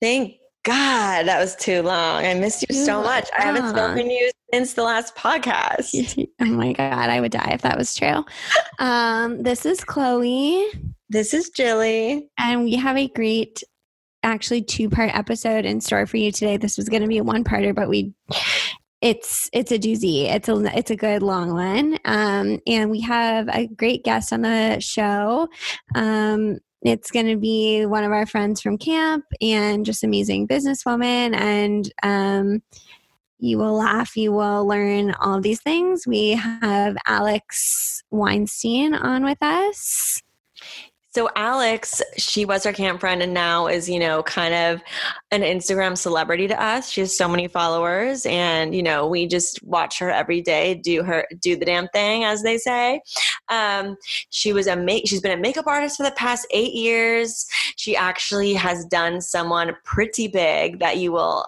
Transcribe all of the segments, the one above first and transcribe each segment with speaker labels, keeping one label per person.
Speaker 1: Thank God that was too long. I missed you so much. I haven't spoken to you since the last podcast.
Speaker 2: oh my God, I would die if that was true. Um, this is Chloe.
Speaker 1: This is Jilly.
Speaker 2: And we have a great, actually, two part episode in store for you today. This was going to be a one parter, but we. It's it's a doozy. It's a it's a good long one, um, and we have a great guest on the show. Um, it's going to be one of our friends from camp and just amazing businesswoman and um, you will laugh you will learn all these things. We have alex weinstein on with us
Speaker 1: so Alex, she was our camp friend and now is, you know, kind of an Instagram celebrity to us. She has so many followers and, you know, we just watch her every day do her do the damn thing as they say. Um, she was a make she's been a makeup artist for the past 8 years. She actually has done someone pretty big that you will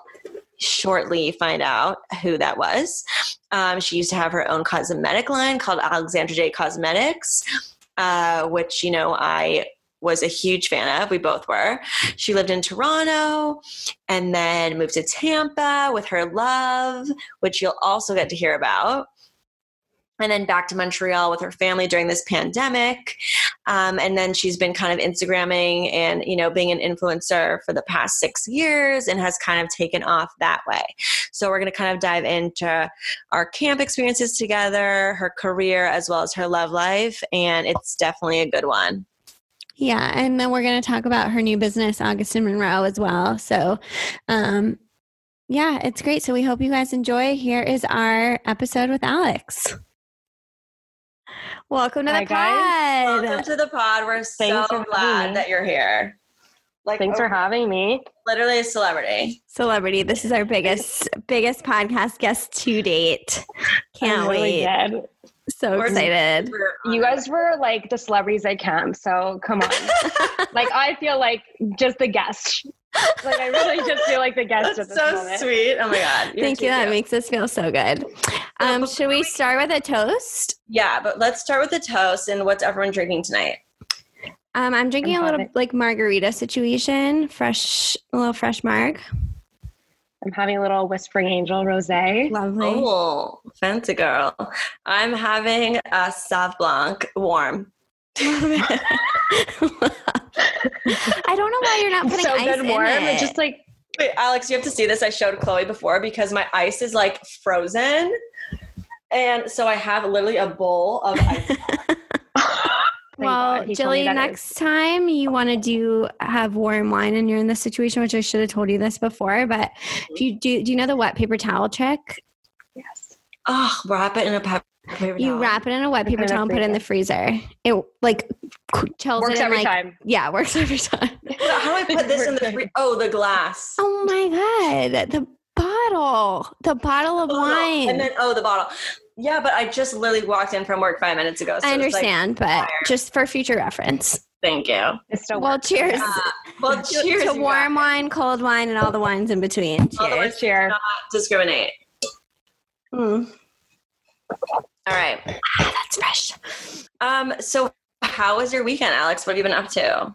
Speaker 1: shortly find out who that was. Um, she used to have her own cosmetic line called Alexandra J Cosmetics uh, which you know I was a huge fan of. We both were. She lived in Toronto and then moved to Tampa with her love, which you'll also get to hear about. And then back to Montreal with her family during this pandemic. Um, and then she's been kind of Instagramming and, you know, being an influencer for the past six years and has kind of taken off that way. So we're going to kind of dive into our camp experiences together, her career, as well as her love life. And it's definitely a good one.
Speaker 2: Yeah, and then we're going to talk about her new business, August and Monroe, as well. So, um, yeah, it's great. So we hope you guys enjoy. Here is our episode with Alex. Welcome to
Speaker 1: Hi,
Speaker 2: the
Speaker 1: guys.
Speaker 2: pod.
Speaker 1: Welcome to the pod. We're
Speaker 2: Thanks
Speaker 1: so glad that you're here. Like
Speaker 3: Thanks for
Speaker 1: oh,
Speaker 3: having me.
Speaker 1: literally a celebrity.
Speaker 2: Celebrity. This is our biggest biggest podcast guest to date. Can't
Speaker 3: really
Speaker 2: wait.
Speaker 3: good.
Speaker 2: So
Speaker 1: We're-
Speaker 2: excited.
Speaker 1: We're
Speaker 3: You guys were like the celebrities I camp, so come on. like I feel like just the guest. Like I really just feel like the guest
Speaker 1: That's
Speaker 3: at this
Speaker 1: so
Speaker 3: moment.
Speaker 1: sweet. Oh my god. You're
Speaker 2: Thank
Speaker 1: too
Speaker 2: you. That makes us feel so good. Um, should we start with a toast?
Speaker 1: Yeah, but let's start with a toast and what's everyone drinking tonight?
Speaker 2: Um, I'm drinking
Speaker 3: I'm
Speaker 2: a little
Speaker 3: having-
Speaker 2: like margarita situation, fresh, a little fresh marg.
Speaker 3: I'm having a little whispering angel rosé.
Speaker 2: Lovely.
Speaker 1: Oh, fancy girl. I'm having a Sauv Blanc warm.
Speaker 2: I don't know why you're not putting
Speaker 3: so
Speaker 2: ice
Speaker 3: good
Speaker 2: in
Speaker 3: warm.
Speaker 2: it.
Speaker 3: It's just like
Speaker 1: Wait, Alex, you have to see this. I showed Chloe before because my ice is like frozen. And so I have literally a bowl of ice.
Speaker 2: well,
Speaker 3: God he told me
Speaker 2: Jilly,
Speaker 3: that
Speaker 2: next time you want to do have warm wine and you're in this situation, which I should have told you this before, but mm-hmm. if you do, do you know the wet paper towel trick?
Speaker 3: Yes.
Speaker 1: oh, wrap it in a pep- paper
Speaker 2: You wrap it in a wet paper towel and put it in the freezer. It like tells
Speaker 3: Works
Speaker 2: it
Speaker 3: every
Speaker 2: like,
Speaker 3: time.
Speaker 2: Yeah, works every time.
Speaker 1: But How do I put this in the free- Oh, the glass.
Speaker 2: Oh my god, the bottle, the bottle of
Speaker 1: Oh, no.
Speaker 2: wine.
Speaker 1: And then oh, the bottle. Yeah, but I just literally walked in from work five minutes ago. So
Speaker 2: I
Speaker 1: it's like,
Speaker 2: understand, but just for future reference.
Speaker 1: thank you.
Speaker 2: Well,
Speaker 3: works.
Speaker 2: cheers.
Speaker 1: Uh, well, cheers.
Speaker 2: to warm wine, cold wine, and all the wines in between.
Speaker 1: All the
Speaker 2: Cheers.
Speaker 1: wines do
Speaker 3: Cheers.
Speaker 1: not discriminate.
Speaker 2: Mm.
Speaker 1: All right.
Speaker 2: Ah, That's fresh.
Speaker 1: Um. So, how was your weekend, Alex? What have you been up to?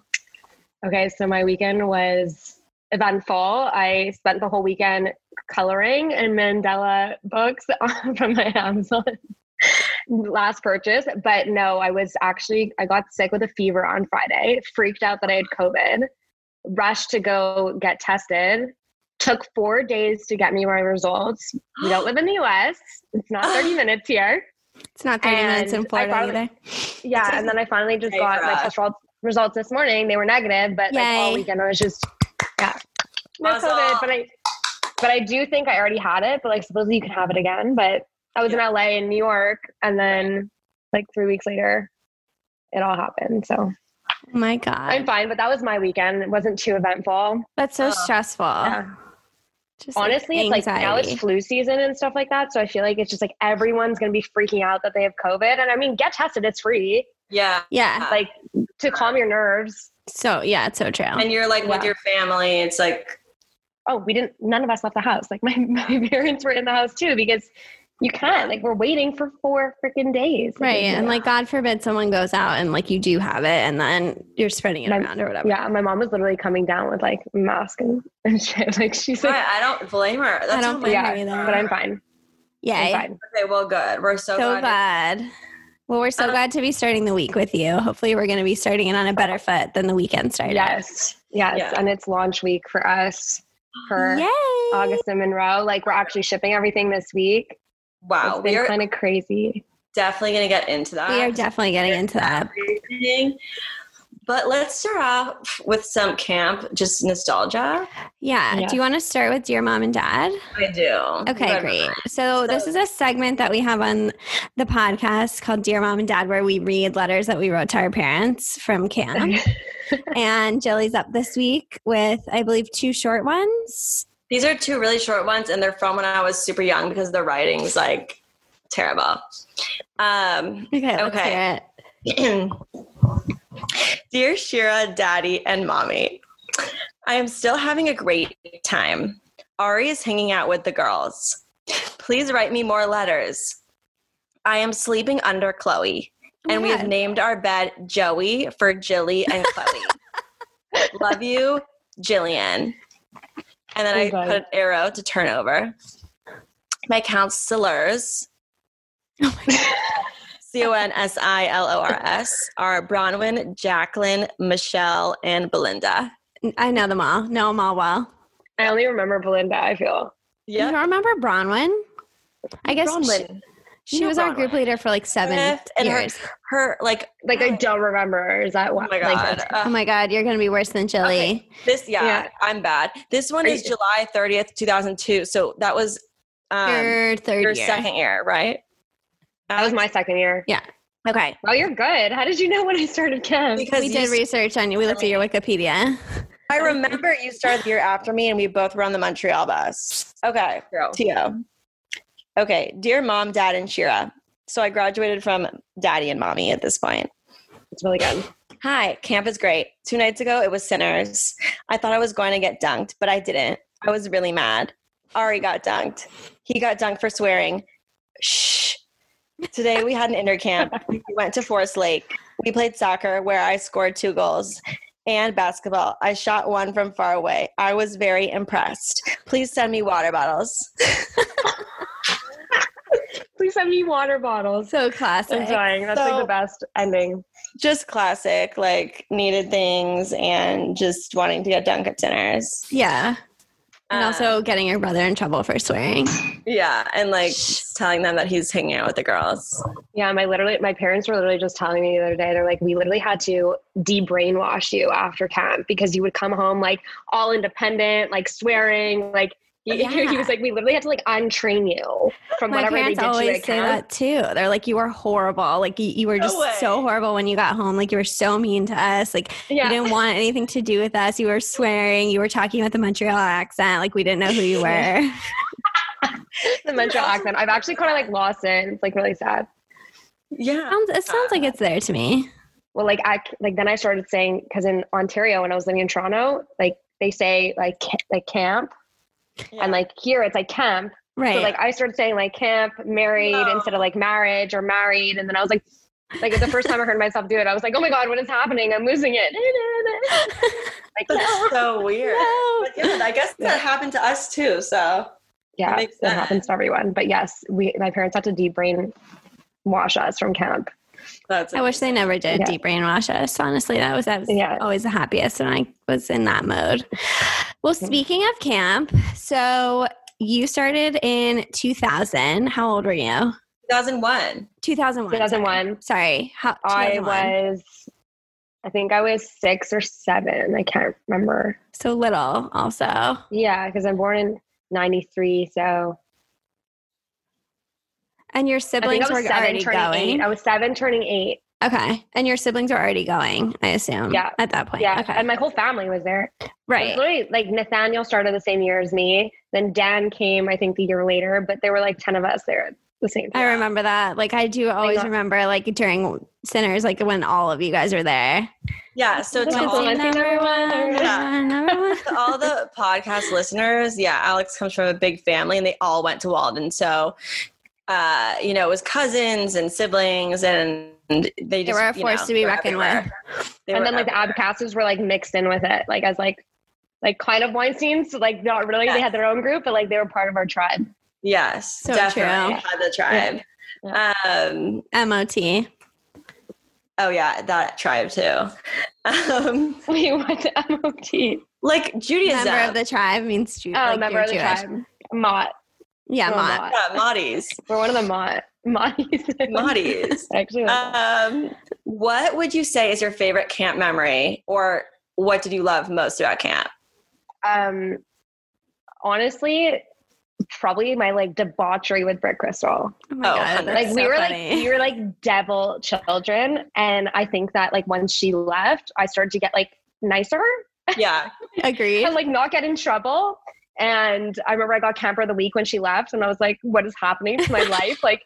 Speaker 3: Okay, so my weekend was eventful. I spent the whole weekend coloring and mandala books from my Amazon last purchase. But no, I was actually I got sick with a fever on Friday, freaked out that I had COVID, rushed to go get tested. Took four days to get me my results. We don't live in the US. It's not 30 minutes here.
Speaker 2: It's not 30 minutes in
Speaker 3: And
Speaker 2: Florida
Speaker 3: finally-
Speaker 2: either.
Speaker 3: Yeah, and then I finally just
Speaker 1: Hey,
Speaker 3: got my
Speaker 1: Rob.
Speaker 3: test results- results this morning. They were negative, but like all weekend I was just yeah, no
Speaker 1: Mazel.
Speaker 3: COVID. But I, but I do think I already had it. But like supposedly you can have it again. But I was in LA in New York, and then like three weeks later, it all happened. So
Speaker 2: Oh my God.
Speaker 3: I'm fine. But that was my weekend. It wasn't too eventful.
Speaker 2: That's so
Speaker 1: Uh,
Speaker 2: stressful.
Speaker 3: Yeah.
Speaker 2: Just
Speaker 3: Honestly, it's like now it's flu season and stuff like that. So I feel like it's just like everyone's gonna be freaking out that they have COVID. And I mean, get tested. It's free.
Speaker 1: Yeah.
Speaker 2: Yeah.
Speaker 3: Like to calm your nerves.
Speaker 2: So, yeah, it's so true.
Speaker 1: And you're like with your family. It's like
Speaker 3: oh, we didn't, none of us left the house. Like my, my parents were in the house too because you can't, like, we're waiting for four freaking days. Like,
Speaker 2: Right. And like, God forbid someone goes out and like you do have it and then you're spreading it
Speaker 3: And I'm-
Speaker 2: around or whatever.
Speaker 3: yeah, my mom was literally coming down with like a mask and, and shit. Like she's like,
Speaker 1: I, I don't blame her. That's
Speaker 2: I don't blame
Speaker 1: my-
Speaker 2: her either.
Speaker 3: but I'm fine.
Speaker 2: Yay.
Speaker 3: I'm fine.
Speaker 1: Okay, well, good. We're so,
Speaker 2: So
Speaker 1: glad.
Speaker 2: glad. Well, we're so
Speaker 1: Uh,
Speaker 2: glad to be starting the week with you. Hopefully, we're going to be starting it on a better foot than the weekend started.
Speaker 3: Yes. Yes.
Speaker 1: Yeah.
Speaker 3: And it's launch week for us for
Speaker 2: Yay.
Speaker 3: August and Monroe. Like we're actually shipping everything this week.
Speaker 1: Wow,
Speaker 3: it's
Speaker 1: we
Speaker 3: been
Speaker 1: are
Speaker 3: kind of crazy.
Speaker 1: definitely going to get into that.
Speaker 2: We are definitely getting into that.
Speaker 1: Everything. But let's start off with some camp, just nostalgia.
Speaker 2: Yeah.
Speaker 3: Yeah.
Speaker 2: Do you want to start with Dear Mom and Dad?
Speaker 1: I do.
Speaker 2: Okay,
Speaker 1: Good.
Speaker 2: great. So, this is a segment that we have on the podcast called Dear Mom and Dad, where we read letters that we wrote to our parents from camp. and Jilly's up this week with, I believe, two short ones.
Speaker 1: These are two really short ones, and they're from when I was super young because the writing's like terrible. Um,
Speaker 2: Okay,
Speaker 1: Okay. Dear Shira, Daddy, and Mommy, I am still having a great time. Ari is hanging out with the girls. Please write me more letters. I am sleeping under Chloe,
Speaker 2: Oh
Speaker 1: and
Speaker 2: my
Speaker 1: we have named our bed Joey for Jilly and Chloe. Love you, Jillian. And then
Speaker 3: Oh
Speaker 1: I
Speaker 3: God.
Speaker 1: put an arrow to turn over. My counselors,
Speaker 2: Oh my God.
Speaker 1: C O N S I L O R S, are Bronwyn, Jacqueline, Michelle, and Belinda.
Speaker 2: I know them all. Know them all well.
Speaker 3: I only remember Belinda, I feel. Yeah.
Speaker 2: You don't remember Bronwyn? I guess
Speaker 1: Bronwyn.
Speaker 2: she
Speaker 1: know
Speaker 2: was our group leader for like seven
Speaker 1: Fifth, and
Speaker 2: years.
Speaker 1: her like
Speaker 3: Like I don't remember. Is that
Speaker 1: oh my god
Speaker 3: that's-
Speaker 1: uh,
Speaker 2: oh my God, you're going to be worse than Jilly.
Speaker 1: Okay. this yeah,
Speaker 3: Yeah.
Speaker 1: i'm bad this one
Speaker 3: Are
Speaker 1: is
Speaker 3: you-
Speaker 1: july 30th 2002 so that was um
Speaker 2: your third
Speaker 1: your
Speaker 2: year.
Speaker 1: second year right
Speaker 3: that was my second year.
Speaker 2: Yeah.
Speaker 1: okay
Speaker 3: Well, you're good. How did you know when I started camp?
Speaker 1: because
Speaker 2: we did research on you. We looked at your Wikipedia.
Speaker 1: I remember you started the year after me, and we both were on the Montreal bus. Okay,
Speaker 3: True.
Speaker 1: Tio. Okay, dear mom, dad, and Shira. So I graduated from daddy and mommy at this point.
Speaker 3: It's really good.
Speaker 1: Hi, camp is great. Two nights ago, it was Sinners. I thought I was going to get dunked, but I didn't. I was really mad. Ari got dunked. He got dunked for swearing. Shh. Today we had an intercamp. We went to Forest Lake. We played soccer where I scored two goals and basketball. I shot one from far away. I was very impressed. Please send me water bottles.
Speaker 3: Please send me water bottles.
Speaker 2: So classic.
Speaker 3: I'm dying. That's
Speaker 1: So-
Speaker 3: like the best ending.
Speaker 1: Just classic, like needed things and just wanting to get dunked at dinners.
Speaker 2: Yeah. And
Speaker 1: Uh,
Speaker 2: also getting your brother in trouble for swearing.
Speaker 1: Yeah, and like telling them that he's hanging out with the girls.
Speaker 3: Yeah, my literally my parents were literally just telling me the other day, they're like, we literally had to de-brainwash you after camp because you would come home like all independent, like swearing, like he,
Speaker 2: Yeah.
Speaker 3: he was like, we literally had to like untrain you from
Speaker 2: My
Speaker 3: whatever they
Speaker 2: parents
Speaker 3: did to you
Speaker 2: always
Speaker 3: at
Speaker 2: say that too. They're like, you were horrible. Like you, you were
Speaker 1: No
Speaker 2: just so horrible when you got home. Like you were so mean to us. Like
Speaker 3: Yeah.
Speaker 2: you didn't want anything to do with us. You were swearing. You were talking with a Montreal accent. Like we didn't know who you were.
Speaker 3: the Montreal accent. I've actually kind of like lost it. It's like really sad.
Speaker 1: Yeah.
Speaker 2: sounds, it sounds like it's there to me.
Speaker 3: Well, like I like then I started saying because in Ontario when I was living in Toronto, like they say like ca- like camp, and like here it's like camp.
Speaker 2: Right.
Speaker 3: So like I started saying like camp, married
Speaker 1: No.
Speaker 3: instead of like marriage or married, and then I was like, like the first time I heard myself do it, I was like, oh my god, what is happening? I'm losing it. like
Speaker 1: That's so weird.
Speaker 2: No.
Speaker 1: But yeah, I guess that happened to us too. So
Speaker 3: yeah,
Speaker 1: makes
Speaker 3: it happens to everyone. But yes, we my parents had to debrain wash us from camp.
Speaker 1: That's
Speaker 2: I wish they never did
Speaker 3: Yeah.
Speaker 2: deep brainwash us. Honestly, that was, I was
Speaker 3: Yeah.
Speaker 2: always the happiest when I was in that mode. Well, speaking of camp, so you started in 2000. How old were you?
Speaker 1: 2001.
Speaker 2: 2001.
Speaker 3: 2001.
Speaker 2: Sorry. Sorry. How,
Speaker 3: I was, I think I was six or seven. I can't remember.
Speaker 2: so little, also.
Speaker 3: Yeah, because I'm born in '93, so
Speaker 2: And your siblings were
Speaker 3: seven
Speaker 2: already
Speaker 3: turning
Speaker 2: going.
Speaker 3: eight. I was seven turning eight.
Speaker 2: Okay. And your siblings were already going, I assume.
Speaker 3: Yeah.
Speaker 2: At that point.
Speaker 3: Yeah,
Speaker 2: Okay.
Speaker 3: and my whole family was there. It was
Speaker 2: right.
Speaker 3: Literally, like Nathaniel started the same year as me. Then Dan came, I think, the year later. But there were like ten of us there at the same time.
Speaker 2: I remember that. Like I do always
Speaker 3: got-
Speaker 2: remember like during Sinners, like when all of you guys were there.
Speaker 1: Yeah. So
Speaker 3: This
Speaker 1: to
Speaker 3: is
Speaker 1: all,
Speaker 3: the number one.
Speaker 1: Yeah.
Speaker 2: number one.
Speaker 1: to all the podcast listeners, yeah, Alex comes from a big family and they all went to Walden. So, uh, you know, it was cousins and siblings and they
Speaker 2: They
Speaker 1: just
Speaker 2: were a force
Speaker 1: know,
Speaker 2: to be reckoned
Speaker 1: everywhere. They
Speaker 3: and
Speaker 1: were
Speaker 3: then like the
Speaker 1: everywhere.
Speaker 3: Abcasters were like mixed in with it, like as like like kind of Weinsteins. So, like not really. They had their own group, but like they were part of our tribe.
Speaker 1: Yes,
Speaker 2: So
Speaker 1: definitely
Speaker 2: true.
Speaker 1: had the tribe. Um,
Speaker 2: MOT.
Speaker 1: oh yeah, that tribe too. Um,
Speaker 3: We went to MOT.
Speaker 1: like Judaism.
Speaker 2: Member of the tribe means Jew.
Speaker 3: Oh,
Speaker 2: like
Speaker 3: member of the
Speaker 2: Jewish.
Speaker 3: tribe. Mott.
Speaker 2: Yeah,
Speaker 3: We're
Speaker 2: Mott.
Speaker 3: Mott.
Speaker 1: yeah, Mahdi's.
Speaker 3: We're one of the Mott. Mahdi's.
Speaker 1: Mahdi's.
Speaker 3: Actually.
Speaker 1: Um, what would you say is your favorite camp memory, or what did you love most about camp?
Speaker 3: um, honestly, probably my like debauchery with Britt Crystal.
Speaker 2: Oh my
Speaker 1: Oh,
Speaker 2: god,
Speaker 1: like,
Speaker 3: like we
Speaker 2: so
Speaker 3: were
Speaker 2: funny.
Speaker 3: like we were like devil children, and I think that like once she left, I started to get like nicer
Speaker 1: Yeah,
Speaker 2: Agreed.
Speaker 3: and like not get in trouble. And I remember I got camper of the week when she left, and I was like, "What is happening to my life?" Like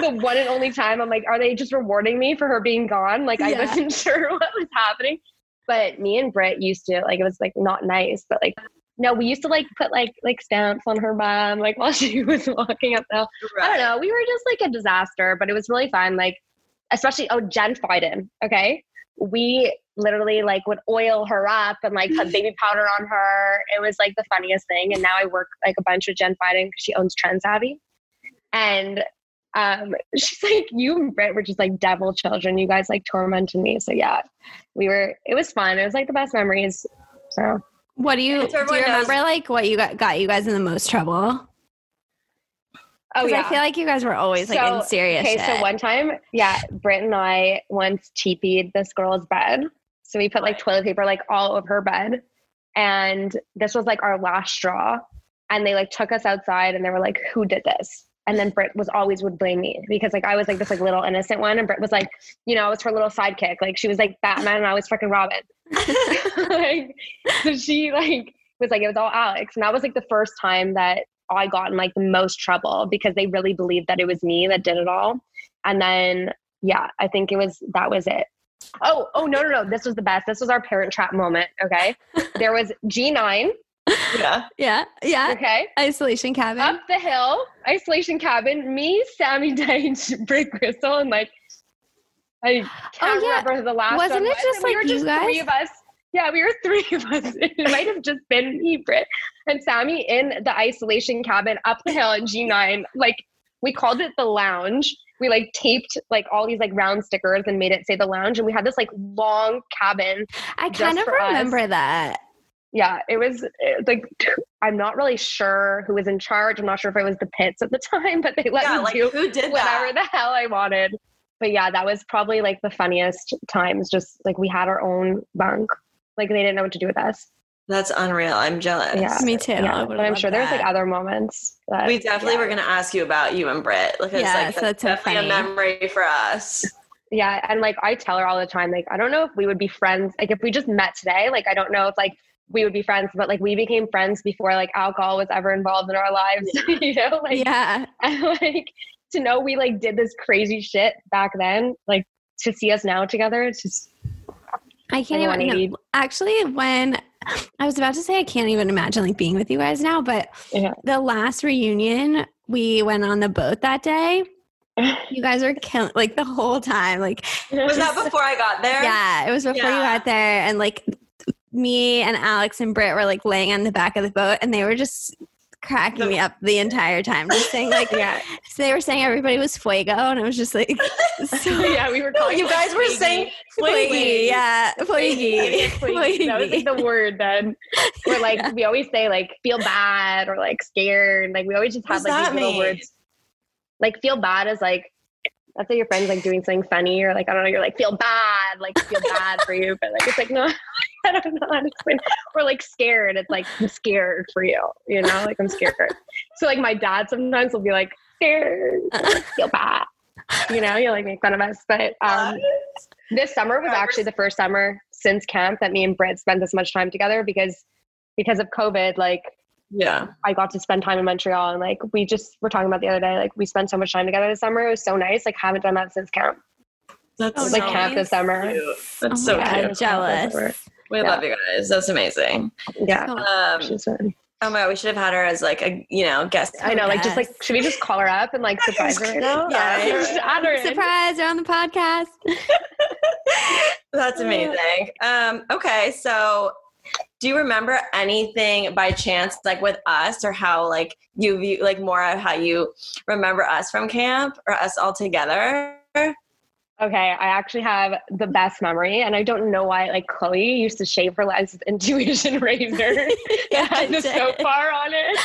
Speaker 3: the one and only time I'm like, "Are they just rewarding me for her being gone?" Like I wasn't sure what was happening. But me and Britt used to like it was like not nice, but like no, we used to like put like like stamps on her bum like while she was walking up the hill. I don't know. We were just like a disaster, but it was really fun. Like, especially oh, Jen Fiden. Okay, we literally like would oil her up and like put baby powder on her. It was like the funniest thing. And now I work like a bunch with Jen Fiden because she owns Trend Savvy, and um, she's like, you and Britt were just like devil children. You guys like tormented me. So yeah, we were. It was fun. It was like the best memories. So
Speaker 2: What do you do? You
Speaker 1: everyone knows-
Speaker 2: remember like what you got got you guys in the most trouble?
Speaker 3: oh
Speaker 2: 'Cause
Speaker 3: yeah.
Speaker 2: I feel like you guys were always like in serious.
Speaker 3: Okay,
Speaker 2: shit.
Speaker 3: so one time, yeah, Britt and I once TP'd this girl's bed. So we put like toilet paper like all over her bed. And this was like our last straw. And they like took us outside and they were like, who did this? And then Britt was always would blame me because like I was like this like little innocent one. And Britt was like, you know, I was her little sidekick. Like she was like Batman and I was fucking Robin. like, so she like was like, it was all Alex. And that was like the first time that I got in like the most trouble because they really believed that it was me that did it all. And then, yeah, I think it was, that was it. Oh, oh, no, no, no. This was the best. This was our parent trap moment. Okay. there was G9.
Speaker 1: Yeah.
Speaker 2: Yeah. Yeah.
Speaker 3: Okay.
Speaker 2: Isolation cabin.
Speaker 3: Up the hill, isolation cabin, me, Sammy Deitch, Britt Crystal, and like, I oh, can't
Speaker 2: Oh, yeah.
Speaker 3: remember the last one.
Speaker 2: Wasn't
Speaker 3: it
Speaker 2: just,
Speaker 3: and we
Speaker 2: like,
Speaker 3: were
Speaker 2: you
Speaker 3: just
Speaker 2: guys?
Speaker 3: three of us. Yeah, we were three of us. It might have just been me, Britt, and Sammy in the isolation cabin up the hill in G9. Like we called it the lounge. We like taped like all these like round stickers and made it say the lounge. And we had this like long cabin.
Speaker 2: I kind of
Speaker 3: for us.
Speaker 2: remember that.
Speaker 3: Yeah, it was it, like I'm not really sure who was in charge. I'm not sure if it was the pits at the time, but they let
Speaker 1: Yeah,
Speaker 3: me
Speaker 1: like
Speaker 3: do
Speaker 1: who did
Speaker 3: whatever
Speaker 1: that?
Speaker 3: the hell I wanted. But yeah, that was probably like the funniest times. Just like we had our own bunk. Like they didn't know what to do with us.
Speaker 1: That's unreal. I'm jealous.
Speaker 3: Yeah.
Speaker 2: Me too.
Speaker 3: Yeah, but I'm
Speaker 2: loved
Speaker 3: sure there's like other moments. That,
Speaker 1: We definitely
Speaker 3: yeah.
Speaker 1: were going to ask you about you and Britt because
Speaker 2: Yes,
Speaker 1: like,
Speaker 2: that's
Speaker 1: that's,
Speaker 2: so
Speaker 1: definitely a memory for us.
Speaker 3: Yeah, and like I tell her all the time, like I don't know if we would be friends. Like if we just met today, like I don't know if like we would be friends, but like we became friends before like alcohol was ever involved in our lives. you know, like
Speaker 2: yeah.
Speaker 3: and like to know we like did this crazy shit back then, like to see us now together, it's just
Speaker 2: I can't even. actually, when I was about to say, I can't even imagine like being with you guys now. But
Speaker 3: Yeah.
Speaker 2: the last reunion, we went on the boat that day. You guys were killing like the whole time. Like,
Speaker 1: Was that before I got there?
Speaker 2: yeah, it was before you got there, and like me and Alex and Britt were like laying on the back of the boat, and they were just cracking me up the entire time, just saying like,
Speaker 3: yeah,
Speaker 2: so they were saying everybody was fuego, and I was just like, so
Speaker 3: yeah, we were calling
Speaker 1: you guys
Speaker 3: like,
Speaker 1: were saying
Speaker 2: flaky, yeah,
Speaker 3: Flaky. That was like the word then. Or like
Speaker 2: Yeah.
Speaker 3: we always say like feel bad or like scared. Like we always just have like these little words. Like feel bad is like that's like your friends like doing something funny or like I don't know, you're like feel bad, like feel bad for you. But like it's like no, I don't know how to explain. Or like scared, it's like I'm scared for you, you know, like I'm scared. so like my dad sometimes will be like scared, feel bad. You know, you like make fun of us. But um this summer was actually the first summer since camp that me and Britt spent this much time together because because of COVID, like
Speaker 1: Yeah.
Speaker 3: I got to spend time in Montreal and like we just were talking about the other day, like we spent so much time together this summer. It was so nice. Like haven't done that since camp.
Speaker 1: That's
Speaker 2: Oh,
Speaker 3: like
Speaker 1: so
Speaker 3: camp this summer.
Speaker 1: cute.
Speaker 2: Oh
Speaker 1: That's
Speaker 2: my
Speaker 1: so
Speaker 2: God,
Speaker 3: cute.
Speaker 1: cute.
Speaker 2: jealous.
Speaker 1: We
Speaker 3: Yeah.
Speaker 1: love you guys. That's amazing.
Speaker 3: Yeah.
Speaker 2: So-
Speaker 1: Um,
Speaker 3: She's fun.
Speaker 1: oh my god, we should have had her as like a you know guest.
Speaker 3: I know, like just like should we just call her up and like surprise her right now?
Speaker 1: Yeah.
Speaker 3: Her.
Speaker 2: Surprise! You're on the podcast.
Speaker 1: That's amazing. Um, okay, so do you remember anything by chance, like with us, or how like you view, like more of how you remember us from camp or us all together?
Speaker 3: Okay, I actually have the best memory, and I don't know why. Like Chloe used to shave her legs with Intuition razor that
Speaker 2: I
Speaker 3: had the soap bar on it.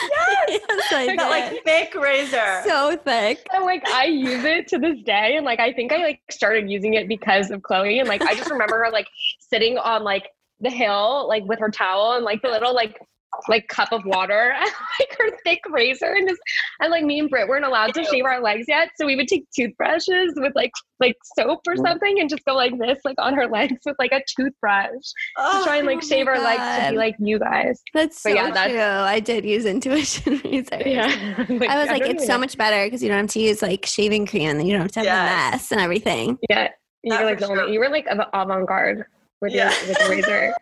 Speaker 2: yes, I
Speaker 1: That like thick razor.
Speaker 2: so thick.
Speaker 3: And like I use it to this day, and like I think I like started using it because of Chloe, and like I just remember her like sitting on like the hill, like with her towel and like the little like like cup of water and like her thick razor and just and like me and Britt weren't allowed to shave our legs yet. So we would take toothbrushes with like like soap or mm. something and just go like this, like on her legs with like a toothbrush to
Speaker 1: Oh,
Speaker 3: try and like
Speaker 2: oh
Speaker 3: shave
Speaker 2: my
Speaker 3: our legs to be like you guys.
Speaker 2: That's so
Speaker 3: yeah, that's-
Speaker 2: true. I did use intuition razors.
Speaker 3: Yeah.
Speaker 2: I was like, it's so
Speaker 3: know.
Speaker 2: much better because you don't have to use like shaving cream and you don't have to have
Speaker 1: Yes.
Speaker 2: the mess and everything.
Speaker 3: Yeah. You
Speaker 1: That
Speaker 3: were like
Speaker 1: for sure.
Speaker 3: you were like avant garde with
Speaker 1: Yeah.
Speaker 3: your with the razor.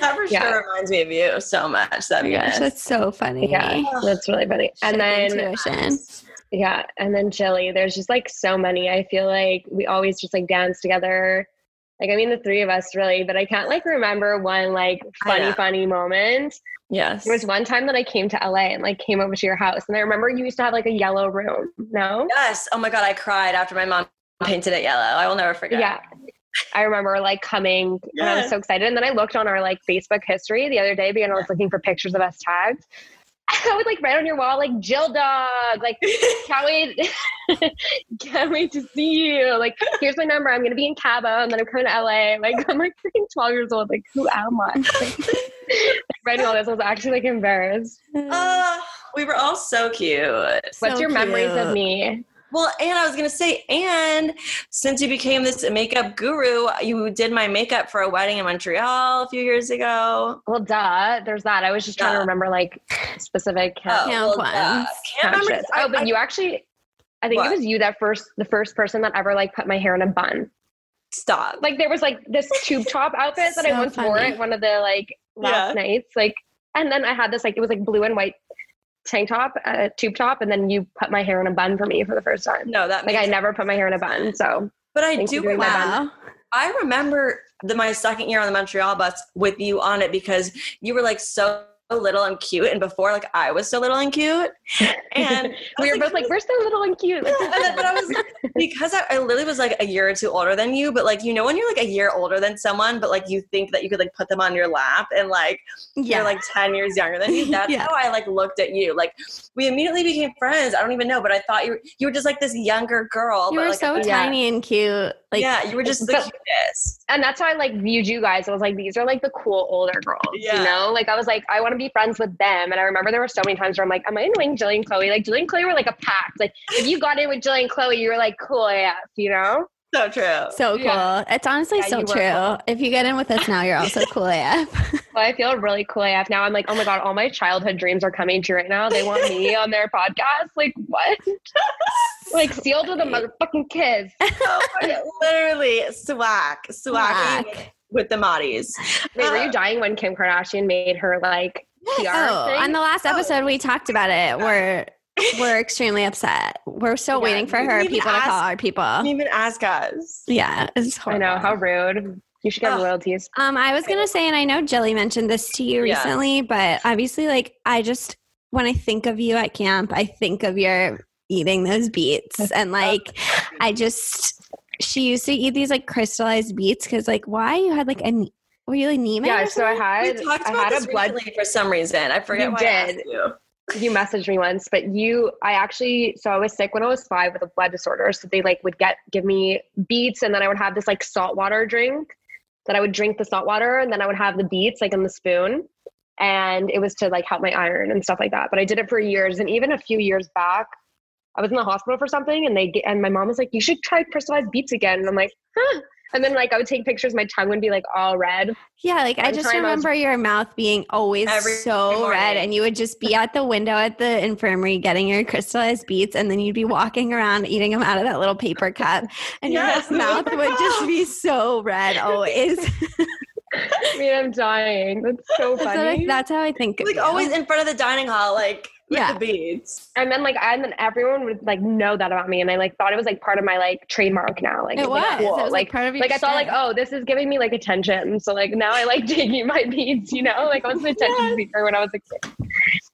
Speaker 1: that for
Speaker 3: Yeah.
Speaker 1: sure reminds me of you so much. That
Speaker 2: Oh gosh, that's so funny.
Speaker 3: Yeah, that's really funny. And then yeah, and then Jilly. There's just like so many. I feel like we always just like dance together. Like I mean, the three of us really, but I can't like remember one like funny, funny moment.
Speaker 1: yes.
Speaker 3: There was one time that I came to LA and like came over to your house, and I remember you used to have like a yellow room. No,
Speaker 1: Yes. Oh my god, I cried after my mom painted it yellow. I will never forget.
Speaker 3: yeah. I remember like coming and I was so excited. And then I looked on our like Facebook history the other day because I was looking for pictures of us tagged. I would like write on your wall like Jill dog, like can't wait, can't wait to see you. Like here's my number. I'm gonna be in Cabo and then I'm coming to LA. Like I'm like freaking 12 years old. Like who am I? Like, writing all this, I was actually like embarrassed.
Speaker 1: Oh, we were all so cute.
Speaker 3: What's
Speaker 2: So
Speaker 3: your memories of me?
Speaker 1: Well, and I was gonna say, and since you became this makeup guru, you did my makeup for a wedding in Montreal a few years ago.
Speaker 3: Well, duh. There's that. I was just trying to remember like specific oh, camp,
Speaker 2: Camp
Speaker 1: well,
Speaker 2: ones.
Speaker 1: duh. Can't remember. I-
Speaker 3: Oh, but
Speaker 1: I-
Speaker 3: you actually, I think
Speaker 1: What?
Speaker 3: it was you that first, the first person that ever like put my hair in a bun.
Speaker 1: stop.
Speaker 3: Like there was like this tube top outfit that I
Speaker 2: So
Speaker 3: once wore at one of the like last
Speaker 1: Yeah.
Speaker 3: nights. Like, and then I had this like it was like blue and white tank top, uh, tube top, and then you put my hair in a bun for me for the first time.
Speaker 1: no, that
Speaker 3: Like I
Speaker 1: makes-
Speaker 3: never put my hair in a bun, so
Speaker 1: But I do
Speaker 3: for doing my
Speaker 1: remember.
Speaker 2: Wow.
Speaker 1: I remember the my second year on the Montreal bus with you on it because you were like so little and cute, and before like I was so little and cute, and
Speaker 3: we were both like, we're so little and cute. Like,
Speaker 1: and then, but I was because I, I literally was like a year or two older than you, but like you know when you're like a year older than someone, but like you think that you could like put them on your lap and like
Speaker 2: Yeah.
Speaker 1: you're like ten years younger than you. That's
Speaker 2: Yeah.
Speaker 1: how I like looked at you. Like we immediately became friends. I don't even know, but I thought you were, you were just like this younger girl.
Speaker 2: you
Speaker 1: but,
Speaker 2: were
Speaker 1: like,
Speaker 2: so tiny and cute. Like
Speaker 1: yeah, you were just the
Speaker 3: But-
Speaker 1: cutest.
Speaker 3: and that's how I like viewed you guys. I was like, these are like the cool older girls, you know? Like I was like, I want to be friends with them. And I remember there were so many times where I'm like, am I annoying Jillian and Chloe? Like Jillian and Chloe were like a pact. Like if you got in with Jillian and Chloe, you were like cool AF, you know?
Speaker 1: So true.
Speaker 2: so cool.
Speaker 3: Yeah.
Speaker 2: It's honestly
Speaker 3: Yeah,
Speaker 2: so true.
Speaker 3: cool.
Speaker 2: If you get in with us now, you're also cool AF.
Speaker 3: Well, I feel really cool AF now. I'm like, oh my God, all my childhood dreams are coming true right now. They want me on their podcast. Like what? like sealed with a motherfucking kiss.
Speaker 1: oh God, literally swag, swag
Speaker 2: Whack.
Speaker 1: with the Moddies.
Speaker 3: Wait, were
Speaker 1: Uh,
Speaker 3: you dying when Kim Kardashian made her like PR
Speaker 2: Oh,
Speaker 3: thing?
Speaker 2: on the last episode we talked about it. We're we're extremely upset. We're still
Speaker 3: Yeah,
Speaker 2: waiting for her people to call our people.
Speaker 1: Even ask us.
Speaker 2: Yeah, it's
Speaker 3: I know, how rude. You should get
Speaker 1: Ugh.
Speaker 3: royalties.
Speaker 2: Um, I was gonna say, and I know Jilly mentioned this to you
Speaker 1: Yeah.
Speaker 2: recently, but obviously, like, I just when I think of you at camp, I think of your eating those beets, and like, I just she used to eat these like crystallized beets because, like, why you had like a were you anemic?
Speaker 3: Yeah,
Speaker 2: or
Speaker 3: so I had
Speaker 1: we talked
Speaker 3: I
Speaker 1: about
Speaker 3: had
Speaker 1: this
Speaker 3: a blood
Speaker 1: recently for some reason. I forget
Speaker 3: You
Speaker 1: why I asked
Speaker 3: did.
Speaker 1: you.
Speaker 3: you messaged me once, but you, I actually, so I was sick when I was five with a blood disorder. So they like would get, give me beets and then I would have this like salt water drink that I would drink the salt water and then I would have the beets like in the spoon. And it was to like help my iron and stuff like that. But I did it for years. And even a few years back, I was in the hospital for something and they, and my mom was like, you should try crystallized beets again. And I'm like, huh. And then like I would take pictures, my tongue would be like all red.
Speaker 2: Yeah, like I just
Speaker 3: time I was-
Speaker 2: remember your mouth being always so
Speaker 1: morning.
Speaker 2: red, and you would just be at the window at the infirmary getting your crystallized beets, and then you'd be walking around eating them out of that little paper cup, and
Speaker 1: Yes,
Speaker 2: your mouth
Speaker 1: oh
Speaker 2: would just be so red always.
Speaker 3: I mean, I'm dying. That's so
Speaker 2: so
Speaker 3: funny.
Speaker 2: like, that's how I think of
Speaker 1: Like
Speaker 2: you.
Speaker 1: always in front of the dining hall, like with
Speaker 2: Yeah.
Speaker 1: the beads.
Speaker 3: and then like and then everyone would like know that about me and i like thought it was like part of my like trademark now like
Speaker 2: it was.
Speaker 3: like, cool.
Speaker 2: It was like, part of your
Speaker 3: like I thought like oh this is giving me like attention so like now I like taking my beads you know like I was an attention seeker when I was a kid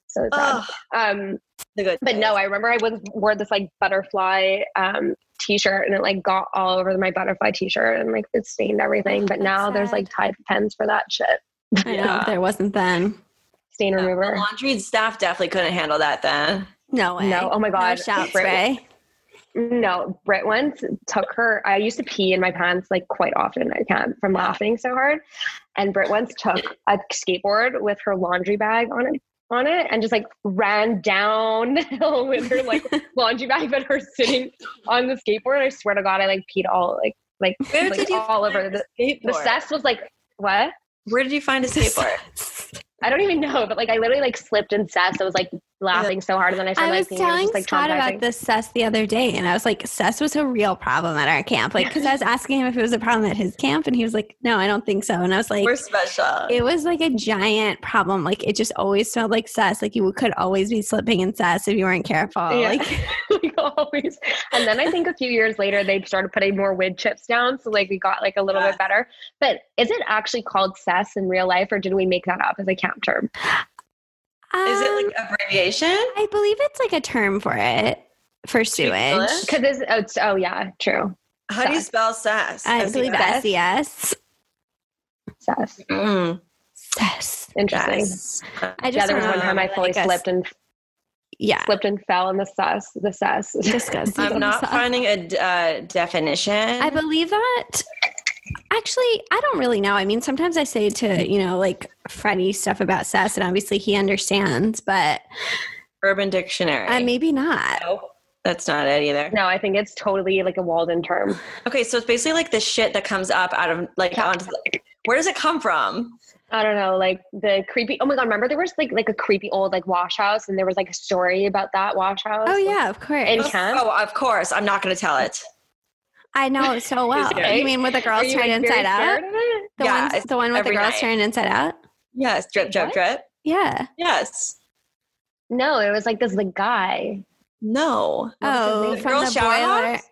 Speaker 3: so sad.
Speaker 1: Oh,
Speaker 3: um
Speaker 1: the good.
Speaker 3: but no I remember I was wore this like butterfly um t-shirt and it like got all over my butterfly t-shirt and like it stained everything but
Speaker 2: that's
Speaker 3: now there's like Tide pens for that shit
Speaker 2: I know
Speaker 1: Yeah.
Speaker 2: there wasn't then.
Speaker 3: stain
Speaker 1: Yeah,
Speaker 3: remover
Speaker 1: the laundry staff definitely couldn't handle that then.
Speaker 2: No way.
Speaker 3: No, oh my
Speaker 2: No shout
Speaker 3: Brit-
Speaker 2: spray.
Speaker 3: No, Britt once took her. I used to pee in my pants like quite often. I can't from laughing so hard. And Britt once took a skateboard with her laundry bag on it on it and just like ran down the hill with her like laundry bag, but her sitting on the skateboard. I swear to God, I like peed all like like,
Speaker 1: Where
Speaker 3: like
Speaker 1: did you
Speaker 3: all over
Speaker 1: the
Speaker 3: the the cess was like what?
Speaker 1: Where did you find a skateboard?
Speaker 3: I don't even know, but like I literally like slipped in cess. I was like laughing so hard, and then I started
Speaker 2: I
Speaker 3: like
Speaker 2: was
Speaker 3: was
Speaker 2: telling
Speaker 3: just like
Speaker 2: Scott about this cess the other day, and I was like, cess was a real problem at our camp. Like, because I was asking him if it was a problem at his camp, and he was like, no, I don't think so. And I was like,
Speaker 1: We're special.
Speaker 2: it was like a giant problem. Like, it just always smelled like cess. Like, you could always be slipping in cess if you weren't careful.
Speaker 3: Yeah.
Speaker 2: Like,
Speaker 3: like always. And then I think a few years later they started putting more wood chips down, so like we got like a little
Speaker 1: Yeah.
Speaker 3: bit better. But is it actually called cess in real life, or did we make that up as a camp term?
Speaker 1: Is it
Speaker 2: um,
Speaker 1: like abbreviation?
Speaker 2: I believe it's like a term for it for sewage.
Speaker 3: Because it's, oh, it's oh yeah, true.
Speaker 1: How do you spell sass?
Speaker 2: I
Speaker 1: S E
Speaker 2: believe
Speaker 1: S?
Speaker 2: S-E-S.
Speaker 3: Cess.
Speaker 1: Mm,
Speaker 2: Cess.
Speaker 3: Interesting.
Speaker 1: yes.
Speaker 2: I just
Speaker 3: Yeah, there was one time I fully
Speaker 2: like a-
Speaker 3: slipped and
Speaker 2: Yeah.
Speaker 3: slipped and fell in the cess. The cess.
Speaker 2: Disgusting.
Speaker 1: I'm not
Speaker 2: Cess.
Speaker 1: finding a d- uh, definition.
Speaker 2: I believe that. Actually, I don't really know. I mean, sometimes I say to, you know, like Freddie stuff about cess, and obviously he understands, but
Speaker 1: Urban Dictionary.
Speaker 2: uh, maybe not.
Speaker 1: Nope. That's not it either.
Speaker 3: No, I think it's totally like a Walden term.
Speaker 1: Okay, so it's basically like the shit that comes up out of like onto the, where does it come from?
Speaker 3: I don't know, like the creepy. Oh my god! Remember there was like like a creepy old like wash house, and there was like a story about that wash house.
Speaker 2: Oh yeah, of course.
Speaker 3: In camp.
Speaker 1: Oh, of course. I'm not going to tell it.
Speaker 2: I know it so well.
Speaker 1: Okay.
Speaker 2: You mean with the girls
Speaker 3: you,
Speaker 2: turned
Speaker 3: like,
Speaker 2: inside out?
Speaker 3: scared of it?
Speaker 2: The
Speaker 1: Yeah,
Speaker 2: ones, the one with the girls
Speaker 1: night.
Speaker 2: turned inside out.
Speaker 1: Yes, drip, drip,
Speaker 3: What?
Speaker 1: drip.
Speaker 2: Yeah.
Speaker 1: Yes.
Speaker 3: No, it was like this like guy.
Speaker 1: No.
Speaker 2: Oh,
Speaker 1: The
Speaker 2: from
Speaker 1: girls'
Speaker 2: the
Speaker 1: shower
Speaker 2: boiler.
Speaker 1: house?